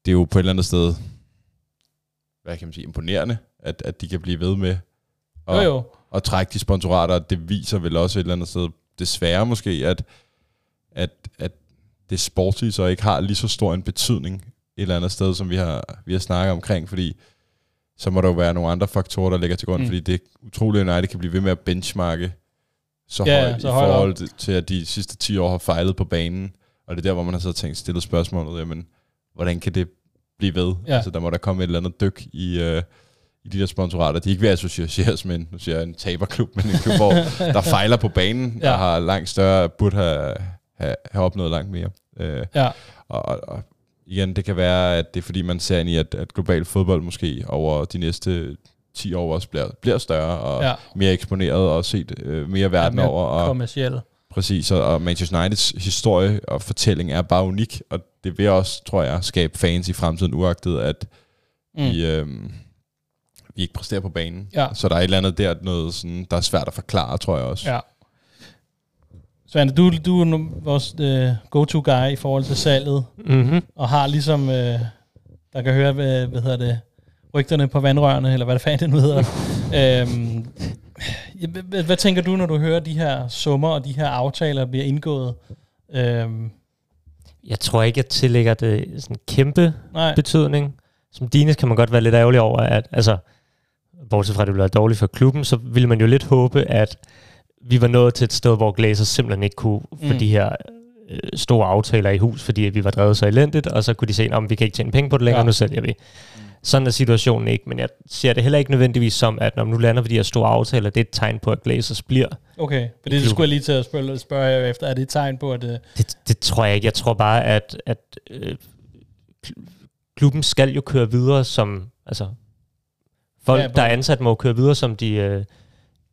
det er jo på et eller andet sted, hvad kan man sige, imponerende, at, at de kan blive ved med Jo, at, jo. At trække de sponsorater. Det viser vel også et eller andet sted, desværre måske, at, at, at det sportslige så ikke har lige så stor en betydning et eller andet sted, som vi har, vi har snakket omkring, fordi så må der jo være nogle andre faktorer, der ligger til grund, Mm. fordi det er utroligt, at United kan blive ved med at benchmarke så Ja, højt så i op. forhold til, at de sidste 10 år har fejlet på banen. Og det er der, hvor man har så tænkt stillet spørgsmålet, jamen, hvordan kan det blive ved? Ja. Altså, der må der komme et eller andet dyk i, øh, i de der sponsorater. De ikke at associeres med en, nu siger jeg, en taberklub, men en klub, hvor der fejler på banen, Ja. ja. og har langt større, burde have, have, have opnået langt mere. Øh, Ja. og, og, igen, det kan være, at det er fordi, man ser ind i, at, at global fodbold måske over de næste 10 år også bliver, bliver større og Ja. ja. mere eksponeret og set øh, mere verden mere over. Og, kommercielle. Præcis, og- og Manchester Uniteds historie og fortælling er bare unik, og det vil også, tror jeg, skabe fans i fremtiden, uagtet at mm. vi, øh, vi ikke præsterer på banen. Ja. Så der er et eller andet der, noget sådan, der er svært at forklare, tror jeg også. Ja. Svante, du, du er nu vores uh, go-to-guy i forhold til salget, Mm-hmm. og har ligesom, uh, der kan høre, hvad, hvad hedder det, rygterne på vandrørene, eller hvad det fanden det nu hedder. øhm, hvad, hvad tænker du, når du hører de her summer og de her aftaler bliver indgået? Øhm, Jeg tror ikke, jeg tillægger det sådan kæmpe nej, betydning. Som Dines kan man godt være lidt ærgerlig over, at altså, bortset fra, at det ville være dårligt for klubben, så ville man jo lidt håbe, at vi var nået til et sted, hvor Glazer simpelthen ikke kunne få Mm. de her øh, store aftaler i hus, fordi at vi var drevet så elendigt, og så kunne de se, at vi kan ikke tjene penge på det længere, Ja. nu sælger vi. Sådan er situationen ikke, men jeg ser det heller ikke nødvendigvis som, at når nu lander vi de her store aftaler, det er et tegn på, at Glazers bliver. okay. For det skulle jeg lige til at spørge, spørge jer efter. Er det et tegn på, at... Uh, Det, det tror jeg ikke. Jeg tror bare, at, at øh, kl- klubben skal jo køre videre som... Altså, folk, Ja, der er ansat, må køre videre, som de, øh,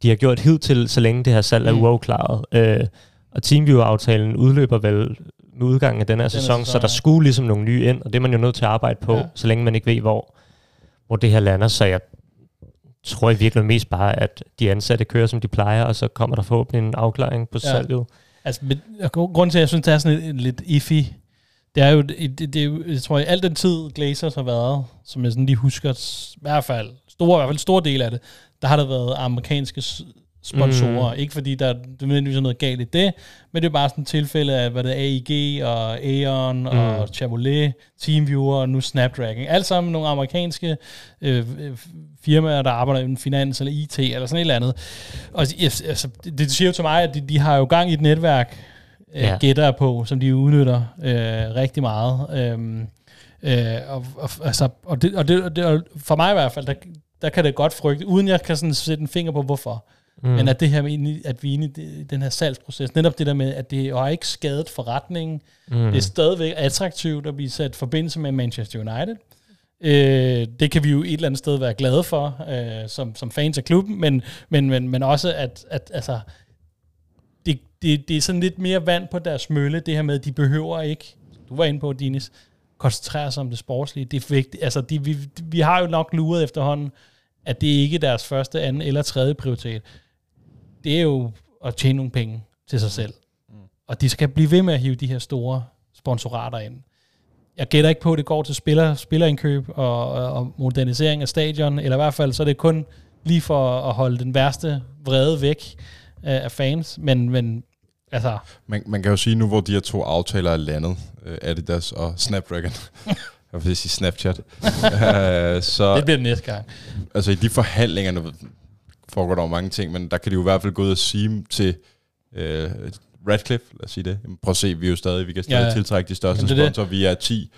de har gjort hidtil, så længe det her salg er Mm. uafklaret. Øh, og Teamviewer-aftalen udløber vel med udgangen af den her Denne sæson, sæson, så der skulle ligesom nogle nye ind, og det er man jo nødt til at arbejde på, Ja. så længe man ikke ved, hvor, hvor det her lander. Så jeg tror i virkeligheden mest bare, at de ansatte kører, som de plejer, og så kommer der forhåbentlig en afklaring på Ja. salget. Altså, grunden til, at jeg synes, det er sådan lidt, lidt iffy, det er jo, det, det, det jeg tror, i al den tid Glazers har været, som jeg sådan lige husker, i hvert fald, store, i hvert fald stor del af det, der har der været amerikanske sponsorer. Mm. Ikke fordi der er nødvendigvis er noget galt i det, men det er bare sådan et tilfælde af, hvad det er, AIG og Aeon mm. og Chevrolet, Teamviewer og nu Snapdragon. Alt sammen nogle amerikanske øh, øh, firmaer, der arbejder inden finans eller IT eller sådan et eller andet. Og altså, det, det siger jo til mig, at de, de har jo gang i et netværk, øh, Ja. gætter på, som de udnytter øh, rigtig meget. Øhm, øh, og, og, altså, og, det, og, det, og det, og for mig i hvert fald, der, der kan det godt frygte, uden jeg kan sådan sætte en finger på, hvorfor. Mm. Men at det her med, at vi er inde i den her salgsproces, netop det der med, at det har ikke skadet forretningen, mm. det er stadigvæk attraktivt at blive sat forbindelse med Manchester United. Øh, det kan vi jo et eller andet sted være glade for, øh, som, som fans af klubben, men, men, men, men også, at, at altså, det, det, det er sådan lidt mere vand på deres mølle, det her med, at de behøver ikke, du var inde på, Dinis, koncentrere sig om det sportslige. Det er vigtigt. Altså, de, vi, vi har jo nok luret efterhånden, at det ikke er deres første, anden eller tredje prioritet. Det er jo at tjene nogle penge til sig selv. Og de skal blive ved med at hive de her store sponsorater ind. Jeg gætter ikke på, at det går til spiller, spillerindkøb og, og modernisering af stadion, eller i hvert fald så er det kun lige for at holde den værste vrede væk af, af fans, men, men altså, Man, man kan jo sige nu, hvor de her to aftaler er landet, øh, Adidas og Snapdragon, jeg vil sige Snapchat, øh, så det bliver det næste gang. altså i de forhandlinger, nu foregår der jo mange ting, men der kan de jo i hvert fald gå ud og sige til øh, Radcliffe, lad os sige det, Jamen, prøv at se, vi er jo stadig, vi kan stadig Ja, ja, tiltrække de største Jamen, er sponsorer, vi er 10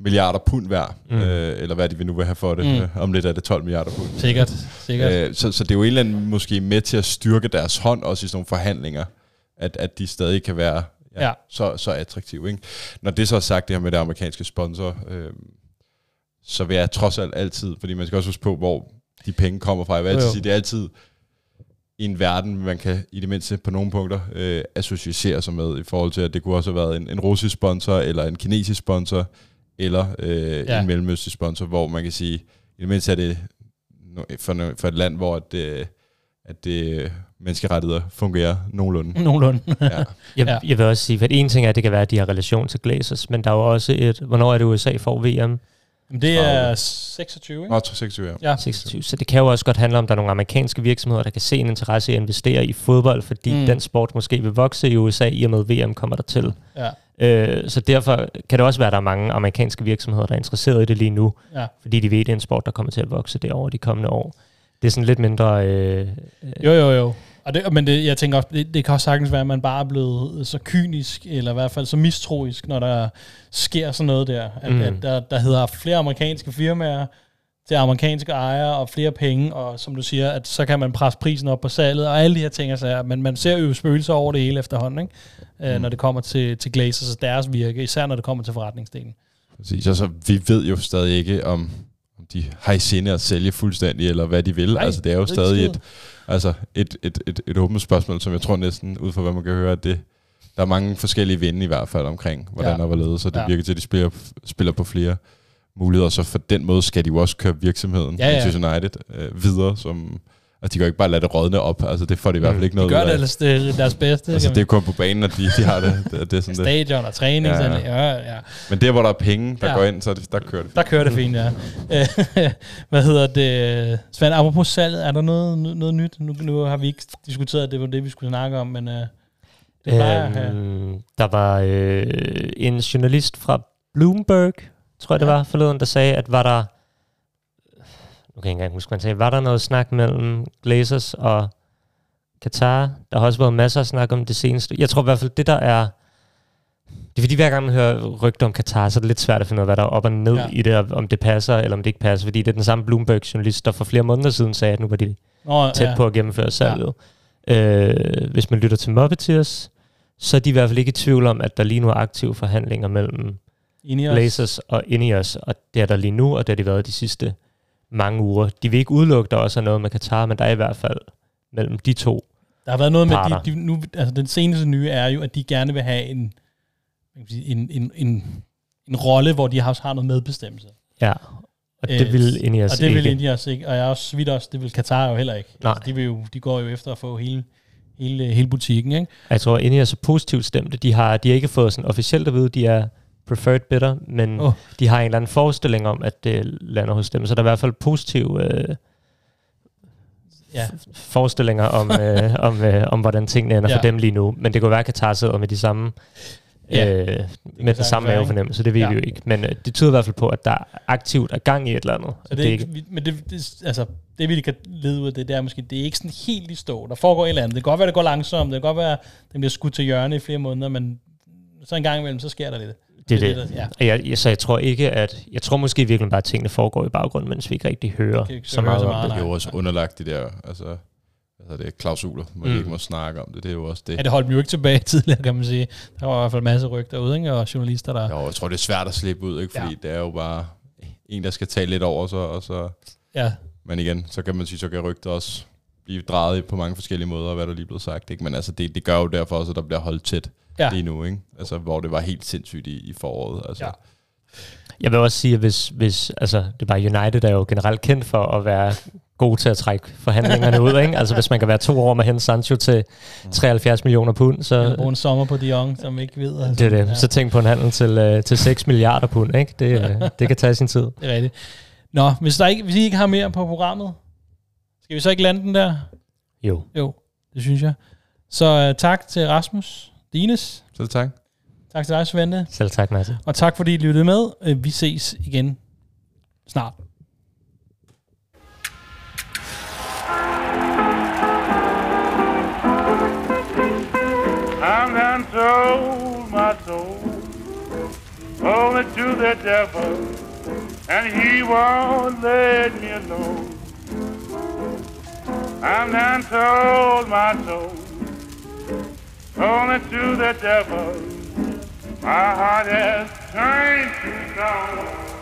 milliarder pund hver, Mm. øh, eller hvad de vil nu vil have for det, Mm. mm. om lidt er det 12 milliarder pund. Sikkert, sikkert. Øh, så, så det er jo en eller anden måske med til at styrke deres hånd, også i sådan nogle forhandlinger, at, at de stadig kan være ja, Ja. Så, så attraktive. Ikke? Når det så er sagt, det her med det amerikanske sponsor, øh, så vil jeg trods alt altid, fordi man skal også huske på, hvor de penge kommer fra. Jeg vil altid jo. sige, det er altid i en verden, man kan i det mindste på nogle punkter øh, associere sig med, i forhold til, at det kunne også have været en, en russisk sponsor, eller en kinesisk sponsor, eller øh, Ja. en mellemøstlig sponsor, hvor man kan sige, i det mindste er det for, for et land, hvor øh, at det menneskerettigheder fungerer nogenlunde. Nogenlunde. Ja. Jeg, jeg vil også sige, at en ting er, at det kan være, at de har relation til Glazers, men der er jo også et, hvornår er det USA får VM? Men det er 26, ikke? Nå, 26, ja. Ja. 26. Så det kan jo også godt handle om, at der er nogle amerikanske virksomheder, der kan se en interesse i at investere i fodbold, fordi Mm. den sport måske vil vokse i USA, i og med VM kommer der til. Ja. Øh, så derfor kan det også være, at der er mange amerikanske virksomheder, der er interesseret i det lige nu, Ja. fordi de ved, at det er en sport, der kommer til at vokse derovre de kommende år. Det er sådan lidt mindre... Øh, Jo, jo, jo. Og det, men det, jeg tænker også, det, det kan også sagtens være, at man bare er blevet så kynisk, eller i hvert fald så mistroisk, når der sker sådan noget der. At, mm. At der, der hedder flere amerikanske firmaer til amerikanske ejere og flere penge, og som du siger, at så kan man presse prisen op på salget, og alle de her ting. Altså, men man ser jo spøgelser over det hele efterhånden, ikke? Mm. Øh, når det kommer til, til Glazers og deres virke, især når det kommer til forretningsdelen. Præcis. Altså, vi ved jo stadig ikke, om de har i sinde at sælge fuldstændig, eller hvad de vil. Nej, altså, det er jo ikke stadig et, altså, et, et, et, et åbent spørgsmål, som jeg tror næsten, ud fra hvad man kan høre, at det, der er mange forskellige vinde i hvert fald omkring, hvordan Ja. og hvorledes, så det Ja. ja. virker til, at de spiller, spiller på flere muligheder, så for den måde skal de jo også køre virksomheden, Ja, ja. Manchester United, øh, videre, som, og de kan jo ikke bare lade det rådne op, altså det får de i hvert fald ikke De noget gør ud det ellers det, deres bedste. Altså det er kun på banen, at de, de har det. det, det er sådan det. Stadion og træning. Ja, Ja, ja. ja. Ja, ja. Men der, hvor der er penge, der Ja. ja. går ind, så det, der kører det. Der kører det fint, ja. Hvad hedder det? Svend, apropos salget, er der noget, noget nyt? Nu, nu har vi ikke diskuteret, at det var det, vi skulle snakke om, men øh, det plejer. Øhm, der var øh, en journalist fra Bloomberg, tror jeg det Ja. var forleden, der sagde, at var der, nu kan jeg ikke engang huske, han sagde, var der noget snak mellem Glazers og Qatar? Der har også været masser af snak om det seneste. Jeg tror i hvert fald, det der er, det er fordi hver gang man hører rygter om Qatar, så er det lidt svært at finde ud af, hvad der er op og ned Ja. i det, og om det passer, eller om det ikke passer, fordi det er den samme Bloomberg-journalist, der for flere måneder siden sagde, at nu var de Nå, tæt ja. på at gennemføre salget. Ja. Øh, hvis man lytter til Muppeteers, så er de i hvert fald ikke i tvivl om, at der lige nu er aktive forhandlinger mellem Ineos. Blazers og Ineos, og det er der lige nu, og det har de været de sidste mange uger. De vil ikke udelukke, der også er noget med Katar, men der er i hvert fald mellem de to. Der har været noget med, Parter. de, de, nu, altså den seneste nye er jo, at de gerne vil have en, en, en, en, en rolle, hvor de også har noget medbestemmelse. Ja, og det Øh, vil Ineos og det vil ikke. Ineos ikke, og jeg er også så vidt også, det vil Qatar jo heller ikke. Nej. Altså, de, vil jo, de går jo efter at få hele, hele, hele butikken, ikke? Jeg tror, Ineos er positivt stemte. De har, de har ikke fået sådan officielt at vide, de er preferred bidder, men oh. de har en eller anden forestilling om, at det lander hos dem. Så der er i hvert fald positiv øh, Ja. forestillinger om, øh, om, øh, om, hvordan tingene ender Ja. for dem lige nu. Men det kunne være, at Katar sidder med de samme Ja, øh, med den samme mavefornemmelse. Det ved Ja. vi jo ikke. Men øh, det tyder i hvert fald på, at der aktivt er gang i et eller andet. Så det er ikke, vi- men det, det, altså, det vi kan lede ud af det, det er måske, det er ikke sådan helt i stå. Der foregår et eller andet. Det kan godt være, det går langsomt. Det kan godt være, at den bliver skudt til hjørne i flere måneder, men så en gang imellem, så sker der lidt. Det Det er det. det, der- ja. Jeg, jeg, så jeg tror ikke, at... Jeg tror måske virkelig bare, at tingene foregår i baggrunden, mens vi ikke rigtig hører ikke så høre meget så om meget, det. Det er jo også underlagt de der, altså, altså det er klausuler, hvor mm. Ikke må snakke om det. Det er jo også det. Ja, det holdt dem jo ikke tilbage tidligere, kan man sige. Der var i hvert fald masser af rygter ude, ikke? og journalister, der... Jo, jeg tror, det er svært at slippe ud, ikke? fordi Ja. ja. det er jo bare en, der skal tage lidt over, så, og så, Ja, men igen, så kan man sige, så kan rygter også blive drejet på mange forskellige måder, hvad der lige er blevet sagt. Ikke? Men altså, det, det gør jo derfor også, at der bliver holdt tæt Ja. lige nu, ikke? Altså, hvor det var helt sindssygt i, i foråret. Altså, Ja. Jeg vil også sige, at hvis, hvis altså, det er bare United er jo generelt kendt for at være god til at trække forhandlingerne ud. Ikke? Altså hvis man kan være to år med hen Sancho til 73 millioner pund, så jeg bruge en sommer på de unge, som ikke ved. Altså. det er det. Ja, Så tænk på en handel til, øh, til 6 milliarder pund. Ikke? Det, øh, det kan tage sin tid. det er rigtigt. Nå, hvis, der ikke, hvis I ikke har mere på programmet, skal vi så ikke lande den der? Jo. Jo, det synes jeg. Så uh, tak til Rasmus Dines. Så tak. Tak til dig, Svende. Selv tak, Mads. Og tak fordi I lyttede med. Øh, Vi ses igen snart. I'm done sold my soul only to the devil, and he won't let me alone. I'm done sold my soul only to the devil. My heart has turned to stone.